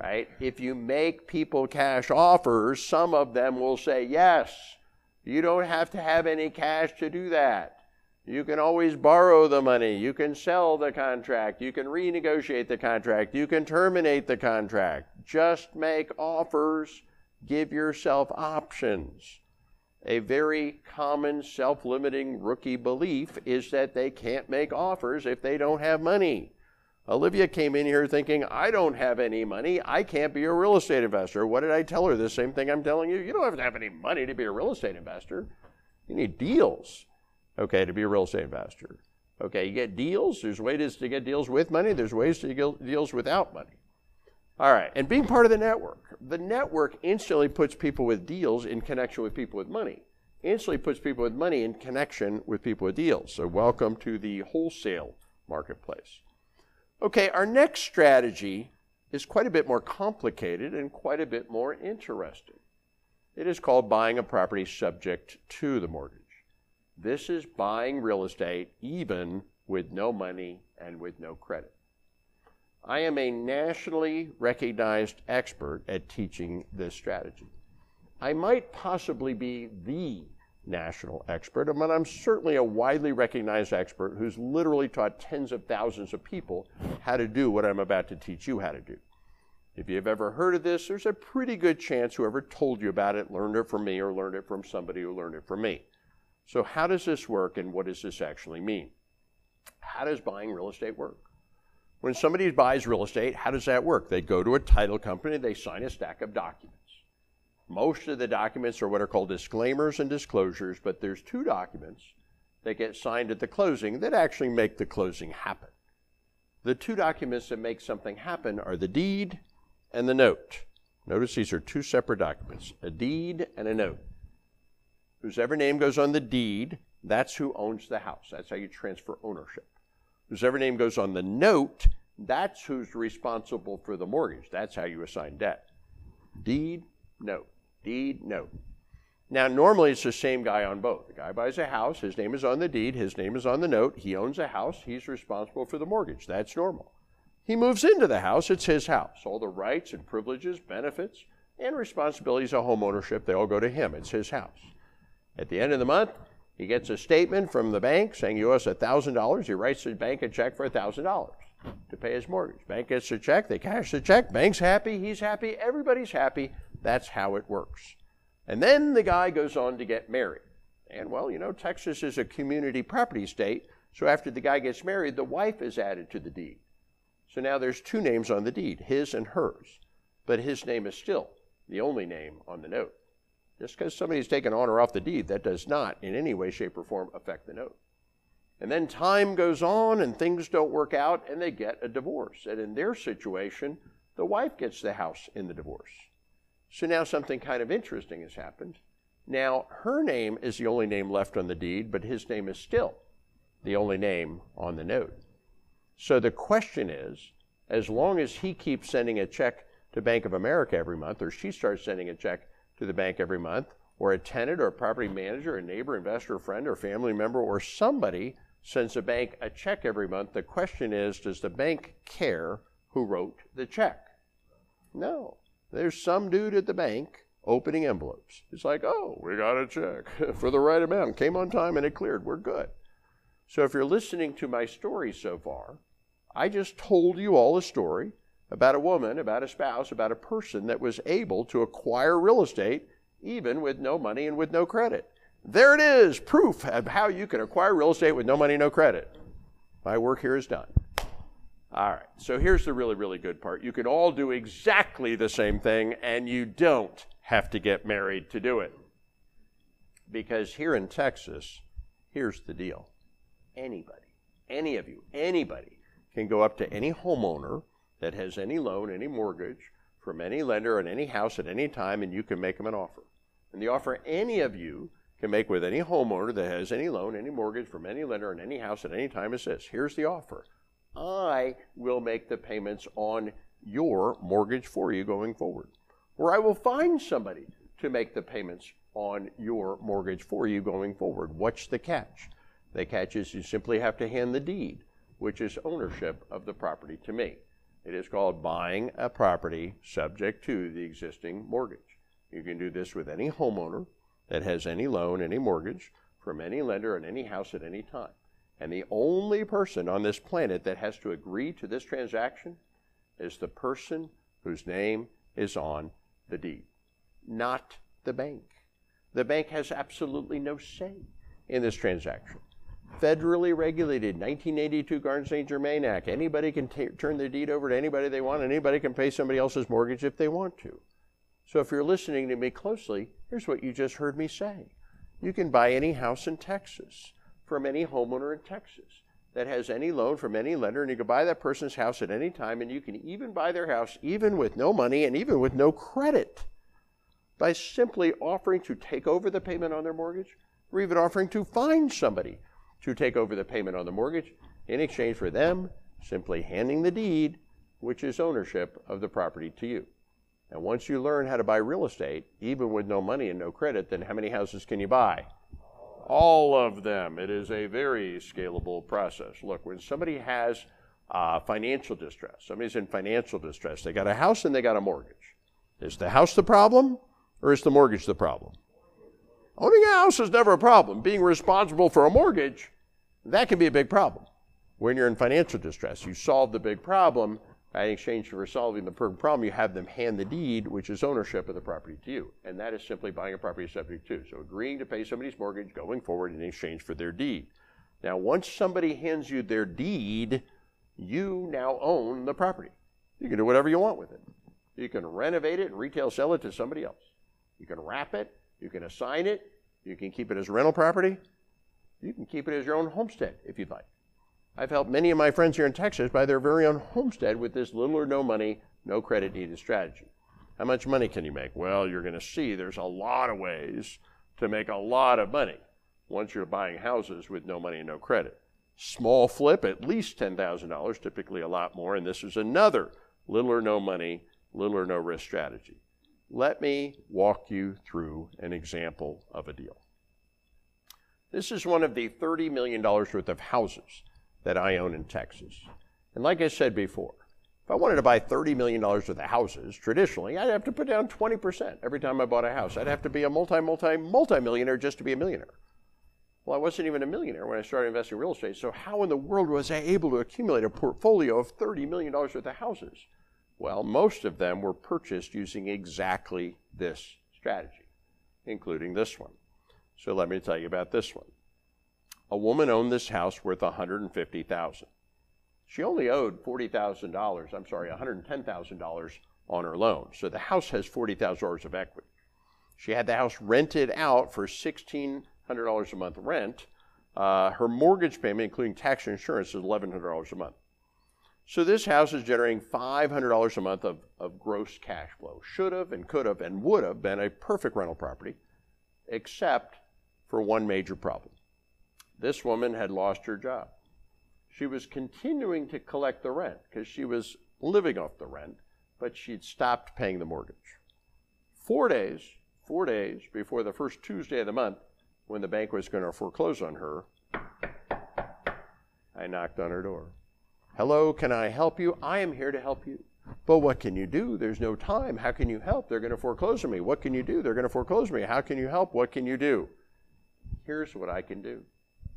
Right? If you make people cash offers, some of them will say yes. You don't have to have any cash to do that. You can always borrow the money. You can sell the contract. You can renegotiate the contract. You can terminate the contract. Just make offers. Give yourself options. A very common self limiting rookie belief is that they can't make offers if they don't have money. Olivia came in here thinking, I don't have any money. I can't be a real estate investor. What did I tell her? The same thing I'm telling you. You don't have to have any money to be a real estate investor. You need deals, okay, to be a real estate investor. Okay, you get deals. There's ways to get deals with money, there's ways to get deals without money. All right, and being part of the network. The network instantly puts people with deals in connection with people with money. Instantly puts people with money in connection with people with deals. So, welcome to the wholesale marketplace. Okay, our next strategy is quite a bit more complicated and quite a bit more interesting. It is called buying a property subject to the mortgage. This is buying real estate even with no money and with no credit. I am a nationally recognized expert at teaching this strategy. I might possibly be the national expert, but I'm certainly a widely recognized expert who's literally taught tens of thousands of people how to do what I'm about to teach you how to do. If you've ever heard of this, there's a pretty good chance whoever told you about it learned it from me or learned it from somebody who learned it from me. So, how does this work and what does this actually mean? How does buying real estate work? When somebody buys real estate, how does that work? They go to a title company, they sign a stack of documents. Most of the documents are what are called disclaimers and disclosures, but there's two documents that get signed at the closing that actually make the closing happen. The two documents that make something happen are the deed and the note. Notice these are two separate documents a deed and a note. Whosever name goes on the deed, that's who owns the house. That's how you transfer ownership. Whosever name goes on the note, that's who's responsible for the mortgage. That's how you assign debt. Deed, note. Deed, note. Now, normally it's the same guy on both. The guy buys a house, his name is on the deed, his name is on the note, he owns a house, he's responsible for the mortgage. That's normal. He moves into the house, it's his house. All the rights and privileges, benefits, and responsibilities of home ownership, they all go to him. It's his house. At the end of the month, he gets a statement from the bank saying you owe us $1,000. He writes the bank a check for $1,000 to pay his mortgage. Bank gets the check, they cash the check, bank's happy, he's happy, everybody's happy. That's how it works. And then the guy goes on to get married. And well, you know, Texas is a community property state, so after the guy gets married, the wife is added to the deed. So now there's two names on the deed, his and hers. But his name is still the only name on the note. Just because somebody's taken on or off the deed, that does not in any way, shape, or form affect the note. And then time goes on and things don't work out and they get a divorce. And in their situation, the wife gets the house in the divorce. So now something kind of interesting has happened. Now, her name is the only name left on the deed, but his name is still the only name on the note. So the question is as long as he keeps sending a check to Bank of America every month, or she starts sending a check to the bank every month, or a tenant or a property manager, a neighbor, investor, friend, or family member, or somebody sends the bank a check every month, the question is does the bank care who wrote the check? No. There's some dude at the bank opening envelopes. It's like, oh, we got a check [laughs] for the right amount. Came on time and it cleared. We're good. So if you're listening to my story so far, I just told you all a story about a woman, about a spouse, about a person that was able to acquire real estate even with no money and with no credit. There it is, proof of how you can acquire real estate with no money, no credit. My work here is done. All right, so here's the really, really good part. You can all do exactly the same thing, and you don't have to get married to do it. Because here in Texas, here's the deal anybody, any of you, anybody can go up to any homeowner that has any loan, any mortgage from any lender on any house at any time, and you can make them an offer. And the offer any of you can make with any homeowner that has any loan, any mortgage from any lender on any house at any time is this. Here's the offer. I will make the payments on your mortgage for you going forward. Or I will find somebody to make the payments on your mortgage for you going forward. What's the catch? The catch is you simply have to hand the deed, which is ownership of the property to me. It is called buying a property subject to the existing mortgage. You can do this with any homeowner that has any loan, any mortgage from any lender on any house at any time. And the only person on this planet that has to agree to this transaction is the person whose name is on the deed, not the bank. The bank has absolutely no say in this transaction federally regulated 1982 Garn-St. Germain Act. Anybody can t- turn their deed over to anybody they want. Anybody can pay somebody else's mortgage if they want to. So if you're listening to me closely, here's what you just heard me say. You can buy any house in Texas from any homeowner in Texas that has any loan from any lender, and you can buy that person's house at any time, and you can even buy their house even with no money and even with no credit by simply offering to take over the payment on their mortgage or even offering to find somebody to take over the payment on the mortgage in exchange for them simply handing the deed, which is ownership of the property to you. And once you learn how to buy real estate, even with no money and no credit, then how many houses can you buy? All of them. It is a very scalable process. Look, when somebody has uh, financial distress, somebody's in financial distress, they got a house and they got a mortgage. Is the house the problem or is the mortgage the problem? Owning a house is never a problem. Being responsible for a mortgage, that can be a big problem. When you're in financial distress, you solve the big problem. In exchange for solving the problem, you have them hand the deed, which is ownership of the property to you. And that is simply buying a property subject to. So agreeing to pay somebody's mortgage going forward in exchange for their deed. Now, once somebody hands you their deed, you now own the property. You can do whatever you want with it. You can renovate it and retail sell it to somebody else. You can wrap it, you can assign it, you can keep it as rental property, you can keep it as your own homestead if you'd like. I've helped many of my friends here in Texas buy their very own homestead with this little or no money, no credit needed strategy. How much money can you make? Well, you're going to see there's a lot of ways to make a lot of money once you're buying houses with no money and no credit. Small flip, at least $10,000, typically a lot more, and this is another little or no money, little or no risk strategy. Let me walk you through an example of a deal. This is one of the $30 million worth of houses that I own in Texas. And like I said before, if I wanted to buy $30 million worth of houses, traditionally, I'd have to put down 20% every time I bought a house. I'd have to be a multi, multi, multi millionaire just to be a millionaire. Well, I wasn't even a millionaire when I started investing in real estate, so how in the world was I able to accumulate a portfolio of $30 million worth of houses? Well, most of them were purchased using exactly this strategy, including this one. So let me tell you about this one a woman owned this house worth 150,000. She only owed $40,000, I'm sorry, $110,000 on her loan. So the house has $40,000 of equity. She had the house rented out for $1,600 a month rent. Uh, her mortgage payment, including tax and insurance, is $1,100 a month. So this house is generating $500 a month of, of gross cash flow. Should have and could have and would have been a perfect rental property, except for one major problem. This woman had lost her job. She was continuing to collect the rent because she was living off the rent, but she'd stopped paying the mortgage. Four days, four days before the first Tuesday of the month, when the bank was going to foreclose on her, I knocked on her door. Hello, can I help you? I am here to help you. But what can you do? There's no time. How can you help? They're going to foreclose on me. What can you do? They're going to foreclose on me. How can you help? What can you do? Here's what I can do.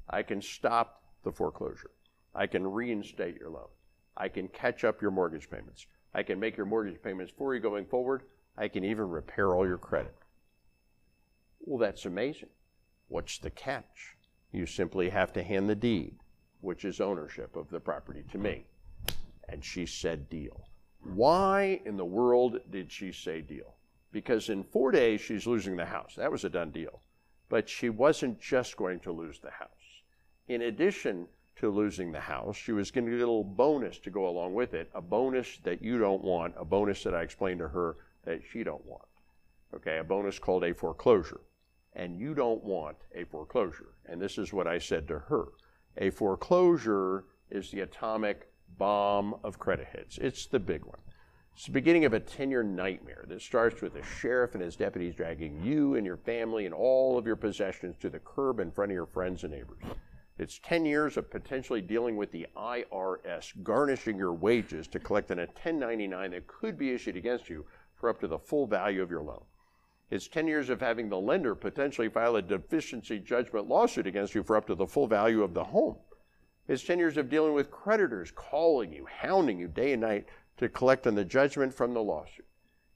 I can stop the foreclosure. I can reinstate your loan. I can catch up your mortgage payments. I can make your mortgage payments for you going forward. I can even repair all your credit. Well, that's amazing. What's the catch? You simply have to hand the deed, which is ownership of the property, to me. And she said deal. Why in the world did she say deal? Because in four days, she's losing the house. That was a done deal. But she wasn't just going to lose the house in addition to losing the house, she was going to get a little bonus to go along with it, a bonus that you don't want, a bonus that I explained to her that she don't want. Okay, a bonus called a foreclosure. And you don't want a foreclosure. And this is what I said to her. A foreclosure is the atomic bomb of credit hits. It's the big one. It's the beginning of a 10 year nightmare that starts with the sheriff and his deputies dragging you and your family and all of your possessions to the curb in front of your friends and neighbors. It's 10 years of potentially dealing with the IRS, garnishing your wages to collect on a 1099 that could be issued against you for up to the full value of your loan. It's 10 years of having the lender potentially file a deficiency judgment lawsuit against you for up to the full value of the home. It's 10 years of dealing with creditors calling you, hounding you day and night to collect on the judgment from the lawsuit.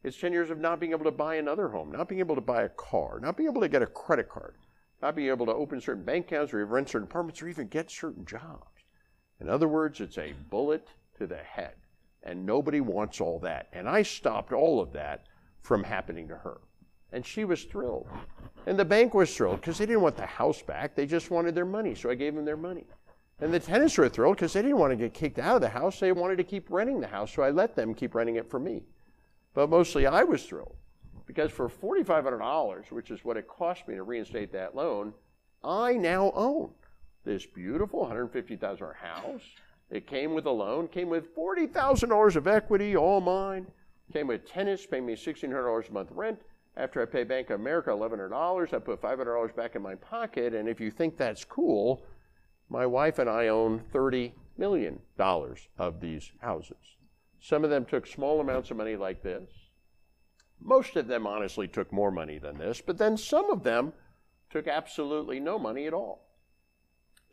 It's 10 years of not being able to buy another home, not being able to buy a car, not being able to get a credit card not being able to open certain bank accounts or rent certain apartments or even get certain jobs. In other words, it's a bullet to the head. And nobody wants all that. And I stopped all of that from happening to her. And she was thrilled. And the bank was thrilled because they didn't want the house back. They just wanted their money. So I gave them their money. And the tenants were thrilled because they didn't want to get kicked out of the house. They wanted to keep renting the house. So I let them keep renting it for me. But mostly I was thrilled because for $4,500, which is what it cost me to reinstate that loan, I now own this beautiful $150,000 house. It came with a loan, came with $40,000 of equity, all mine. Came with tenants paying me $1,600 a month rent, After I pay Bank of America $1,100, I put $500 back in my pocket. And if you think that's cool, my wife and I own $30 million of these houses. Some of them took small amounts of money like this. Most of them honestly took more money than this, but then some of them took absolutely no money at all.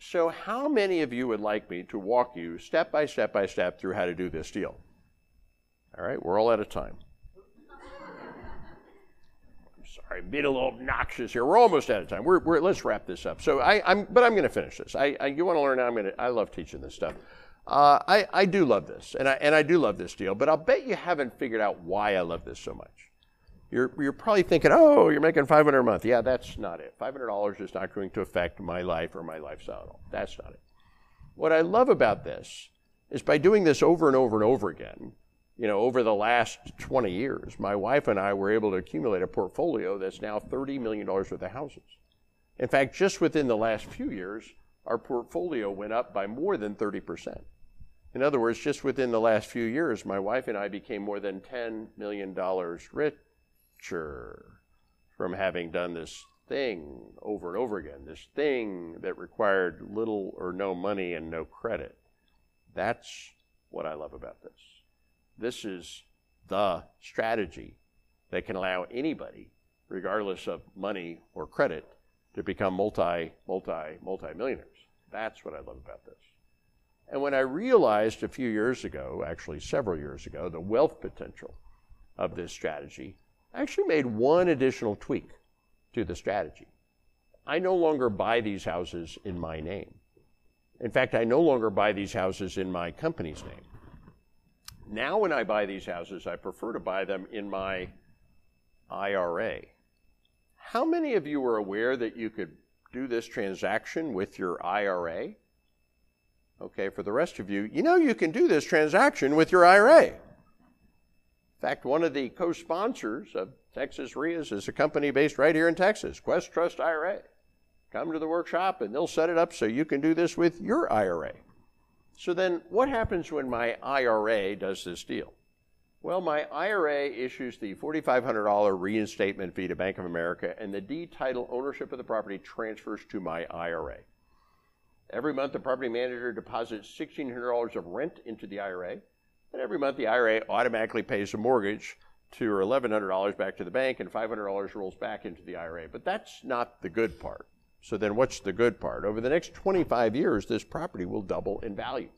So, how many of you would like me to walk you step by step by step through how to do this deal? All right, we're all out of time. Being a little obnoxious here. We're almost out of time. We're, we're let's wrap this up. So, I, am but I'm going to finish this. I, I you want to learn? I'm going to. I love teaching this stuff. Uh, I, I do love this, and I, and I do love this deal, but I'll bet you haven't figured out why I love this so much. You're, you're probably thinking, oh, you're making 500 a month. Yeah, that's not it. $500 is not going to affect my life or my lifestyle at all. That's not it. What I love about this is by doing this over and over and over again, you know, over the last 20 years, my wife and I were able to accumulate a portfolio that's now $30 million worth of houses. In fact, just within the last few years, our portfolio went up by more than 30%. In other words, just within the last few years, my wife and I became more than $10 million richer from having done this thing over and over again, this thing that required little or no money and no credit. That's what I love about this. This is the strategy that can allow anybody, regardless of money or credit, to become multi, multi, multi millionaires. That's what I love about this. And when I realized a few years ago, actually several years ago, the wealth potential of this strategy, I actually made one additional tweak to the strategy. I no longer buy these houses in my name. In fact, I no longer buy these houses in my company's name. Now, when I buy these houses, I prefer to buy them in my IRA. How many of you are aware that you could do this transaction with your IRA? Okay, for the rest of you, you know you can do this transaction with your IRA. In fact, one of the co sponsors of Texas REIAs is a company based right here in Texas, Quest Trust IRA. Come to the workshop and they'll set it up so you can do this with your IRA. So then, what happens when my IRA does this deal? Well, my IRA issues the $4,500 reinstatement fee to Bank of America, and the deed title ownership of the property transfers to my IRA. Every month, the property manager deposits $1,600 of rent into the IRA, and every month, the IRA automatically pays the mortgage to or $1,100 back to the bank, and $500 rolls back into the IRA. But that's not the good part. So then, what's the good part? Over the next 25 years, this property will double in value,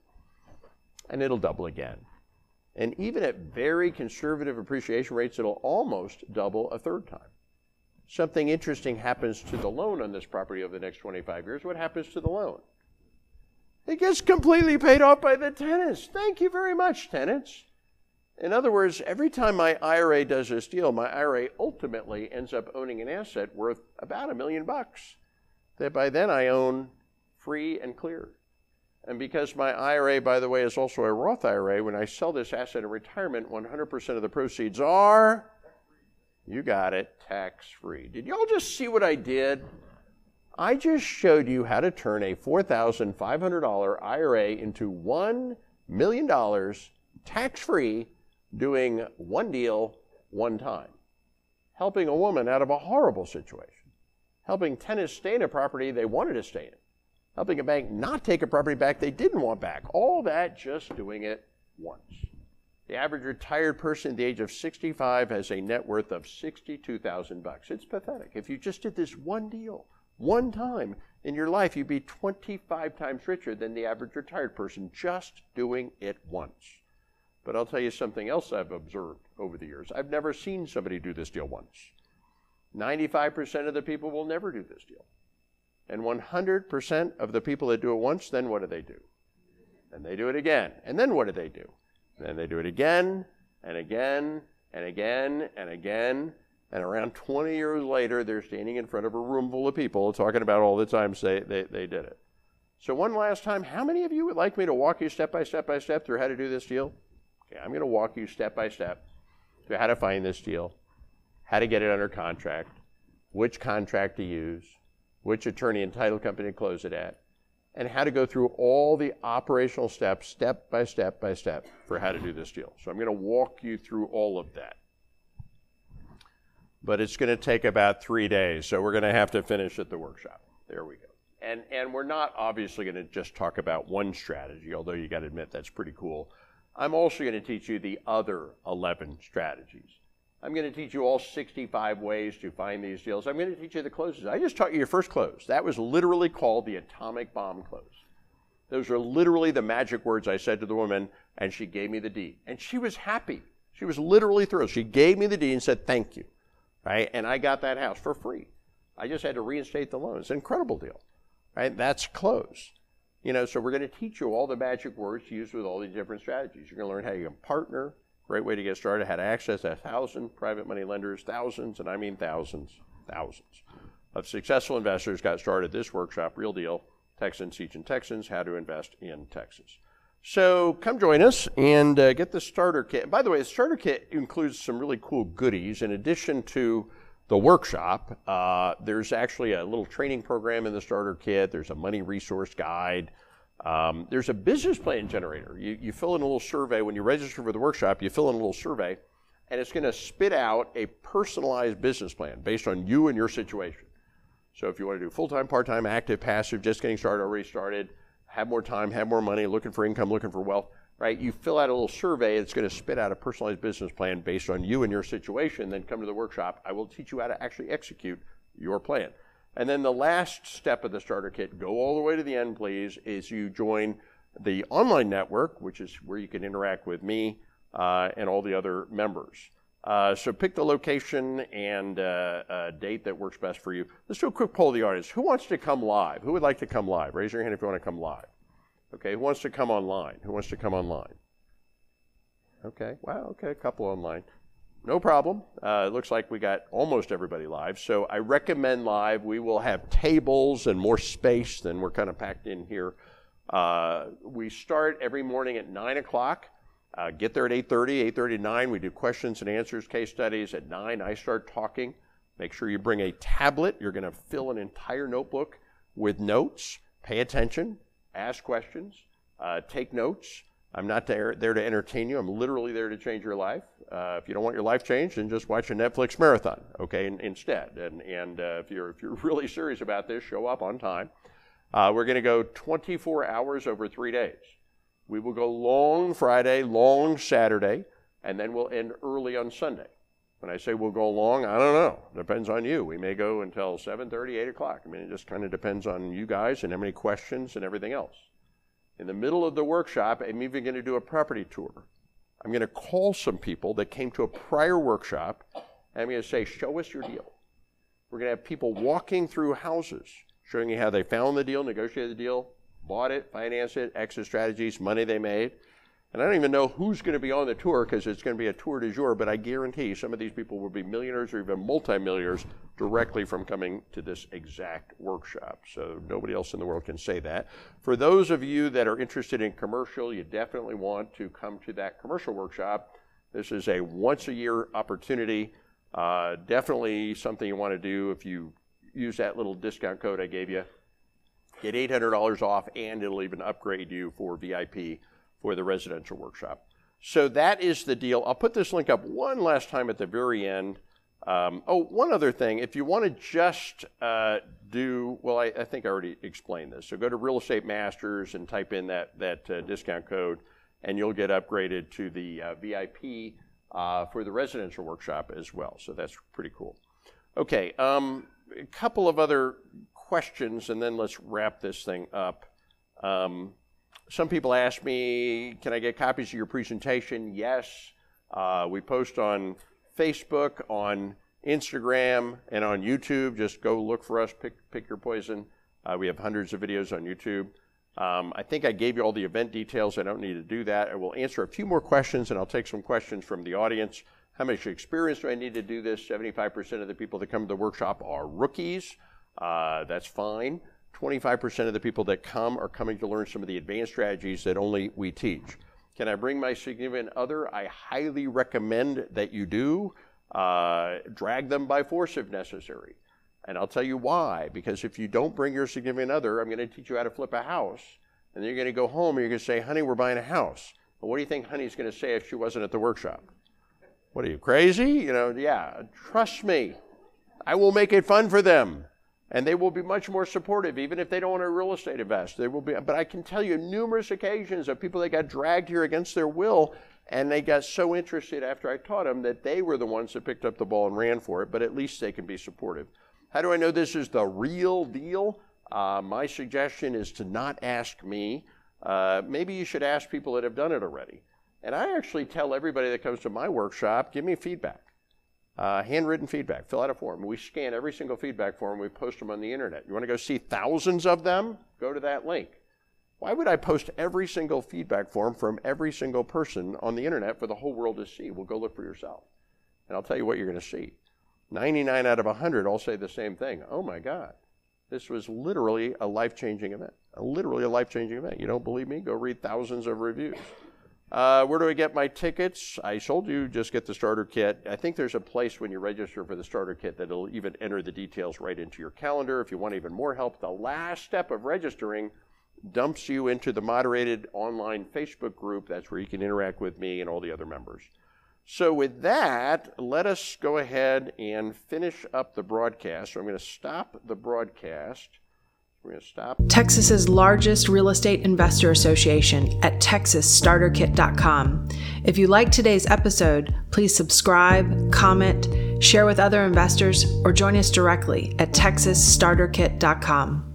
and it'll double again. And even at very conservative appreciation rates, it'll almost double a third time. Something interesting happens to the loan on this property over the next 25 years. What happens to the loan? It gets completely paid off by the tenants. Thank you very much, tenants. In other words, every time my IRA does this deal, my IRA ultimately ends up owning an asset worth about a million bucks that by then I own free and clear. And because my IRA, by the way, is also a Roth IRA, when I sell this asset in retirement, 100% of the proceeds are, you got it, tax free. Did y'all just see what I did? I just showed you how to turn a $4,500 IRA into $1 million tax free doing one deal one time. Helping a woman out of a horrible situation. Helping tenants stay in a property they wanted to stay in. Helping a bank not take a property back they didn't want back. All that just doing it once. The average retired person at the age of 65 has a net worth of 62,000 bucks. It's pathetic. If you just did this one deal, one time in your life, you'd be 25 times richer than the average retired person just doing it once. But I'll tell you something else I've observed over the years. I've never seen somebody do this deal once. 95% of the people will never do this deal. And 100% of the people that do it once, then what do they do? And they do it again. And then what do they do? Then they do it again and again and again and again and around 20 years later, they're standing in front of a room full of people talking about all the times they, they, they did it. So, one last time, how many of you would like me to walk you step by step by step through how to do this deal? Okay, I'm going to walk you step by step through how to find this deal, how to get it under contract, which contract to use, which attorney and title company to close it at, and how to go through all the operational steps, step by step by step, for how to do this deal. So, I'm going to walk you through all of that. but it's going to take about three days. So we're going to have to finish at the workshop. There we go. And, and we're not obviously going to just talk about one strategy, although you got to admit that's pretty cool. I'm also going to teach you the other 11 strategies. I'm going to teach you all 65 ways to find these deals. I'm going to teach you the closes. I just taught you your first close. That was literally called the atomic bomb close. Those are literally the magic words I said to the woman, and she gave me the deed. And she was happy. She was literally thrilled. She gave me the deed and said, Thank you. Right? And I got that house for free. I just had to reinstate the loan. It's an incredible deal. Right? That's close. You know, so we're going to teach you all the magic words used with all these different strategies. You're going to learn how you can partner, Great way to get started. To access a thousand private money lenders, thousands, and I mean thousands, thousands of successful investors got started this workshop, real deal. Texans teaching Texans how to invest in Texas. So come join us and uh, get the starter kit. By the way, the starter kit includes some really cool goodies. In addition to the workshop, uh, there's actually a little training program in the starter kit. There's a money resource guide. Um, there's a business plan generator. You, you fill in a little survey. When you register for the workshop, you fill in a little survey, and it's going to spit out a personalized business plan based on you and your situation. So if you want to do full time, part time, active, passive, just getting started, already started, have more time, have more money, looking for income, looking for wealth, right? You fill out a little survey, it's going to spit out a personalized business plan based on you and your situation. Then come to the workshop. I will teach you how to actually execute your plan. And then the last step of the starter kit, go all the way to the end, please, is you join the online network, which is where you can interact with me uh, and all the other members. Uh, so pick the location and uh, uh, date that works best for you. Let's do a quick poll of the audience. Who wants to come live? Who would like to come live? Raise your hand if you want to come live. Okay, who wants to come online? Who wants to come online? Okay, wow, okay, a couple online. No problem. Uh, it looks like we got almost everybody live. So I recommend live. We will have tables and more space than we're kind of packed in here. Uh, we start every morning at 9 o'clock. Uh, get there at 8.30, 8.30 to 9. We do questions and answers, case studies. At 9, I start talking. Make sure you bring a tablet. You're going to fill an entire notebook with notes. Pay attention. Ask questions. Uh, take notes. I'm not there, there to entertain you. I'm literally there to change your life. Uh, if you don't want your life changed, then just watch a Netflix marathon, okay, in, instead. And, and uh, if, you're, if you're [laughs] really serious about this, show up on time. Uh, we're going to go 24 hours over three days. We will go long Friday, long Saturday, and then we'll end early on Sunday. When I say we'll go long, I don't know. Depends on you. We may go until 7:30, 8 o'clock. I mean, it just kind of depends on you guys and how many questions and everything else. In the middle of the workshop, I'm even going to do a property tour. I'm going to call some people that came to a prior workshop, and I'm going to say, Show us your deal. We're going to have people walking through houses, showing you how they found the deal, negotiated the deal, bought it, financed it, exit strategies, money they made. And I don't even know who's going to be on the tour because it's going to be a tour de jour, but I guarantee some of these people will be millionaires or even multimillionaires directly from coming to this exact workshop. So nobody else in the world can say that. For those of you that are interested in commercial, you definitely want to come to that commercial workshop. This is a once a year opportunity. Uh, definitely something you want to do if you use that little discount code I gave you. Get $800 off, and it'll even upgrade you for VIP for the residential workshop. So that is the deal. I'll put this link up one last time at the very end. Um, oh, one other thing. If you want to just uh, do, well, I, I, think I already explained this. So go to Real Estate Masters and type in that, that uh, discount code, and you'll get upgraded to the uh, VIP uh, for the residential workshop as well. So that's pretty cool. Okay, um, a couple of other questions, and then let's wrap this thing up. Um, some people ask me, can I get copies of your presentation? Yes. Uh, we post on Facebook, on Instagram, and on YouTube. Just go look for us, pick, pick your poison. Uh, we have hundreds of videos on YouTube. Um, I think I gave you all the event details. I don't need to do that. I will answer a few more questions, and I'll take some questions from the audience. How much experience do I need to do this? 75% of the people that come to the workshop are rookies. Uh, that's fine. 25% of the people that come are coming to learn some of the advanced strategies that only we teach. Can I bring my significant other? I highly recommend that you do. Uh, drag them by force if necessary. And I'll tell you why. Because if you don't bring your significant other, I'm going to teach you how to flip a house. And then you're going to go home and you're going to say, honey, we're buying a house. What do you think honey's going to say if she wasn't at the workshop? What are you, crazy? You know, yeah, trust me. I will make it fun for them. And they will be much more supportive, even if they don't want to real estate invest. They will be, but I can tell you numerous occasions of people that got dragged here against their will, and they got so interested after I taught them that they were the ones that picked up the ball and ran for it. But at least they can be supportive. How do I know this is the real deal? Uh, my suggestion is to not ask me. Uh, maybe you should ask people that have done it already. And I actually tell everybody that comes to my workshop, give me feedback. Uh, handwritten feedback. Fill out a form. We scan every single feedback form. We post them on the internet. You want to go see thousands of them? Go to that link. Why would I post every single feedback form from every single person on the internet for the whole world to see? Well, go look for yourself. And I'll tell you what you're going to see. 99 out of 100 all say the same thing. Oh my God. This was literally a life changing event. Literally a life changing event. You don't believe me? Go read thousands of reviews. Uh, where do I get my tickets? I told you just get the starter kit. I think there's a place when you register for the starter kit that'll even enter the details right into your calendar. If you want even more help, the last step of registering dumps you into the moderated online Facebook group. That's where you can interact with me and all the other members. So, with that, let us go ahead and finish up the broadcast. So, I'm going to stop the broadcast. Texas's largest real estate investor association at texasstarterkit.com. If you like today's episode, please subscribe, comment, share with other investors, or join us directly at texasstarterkit.com.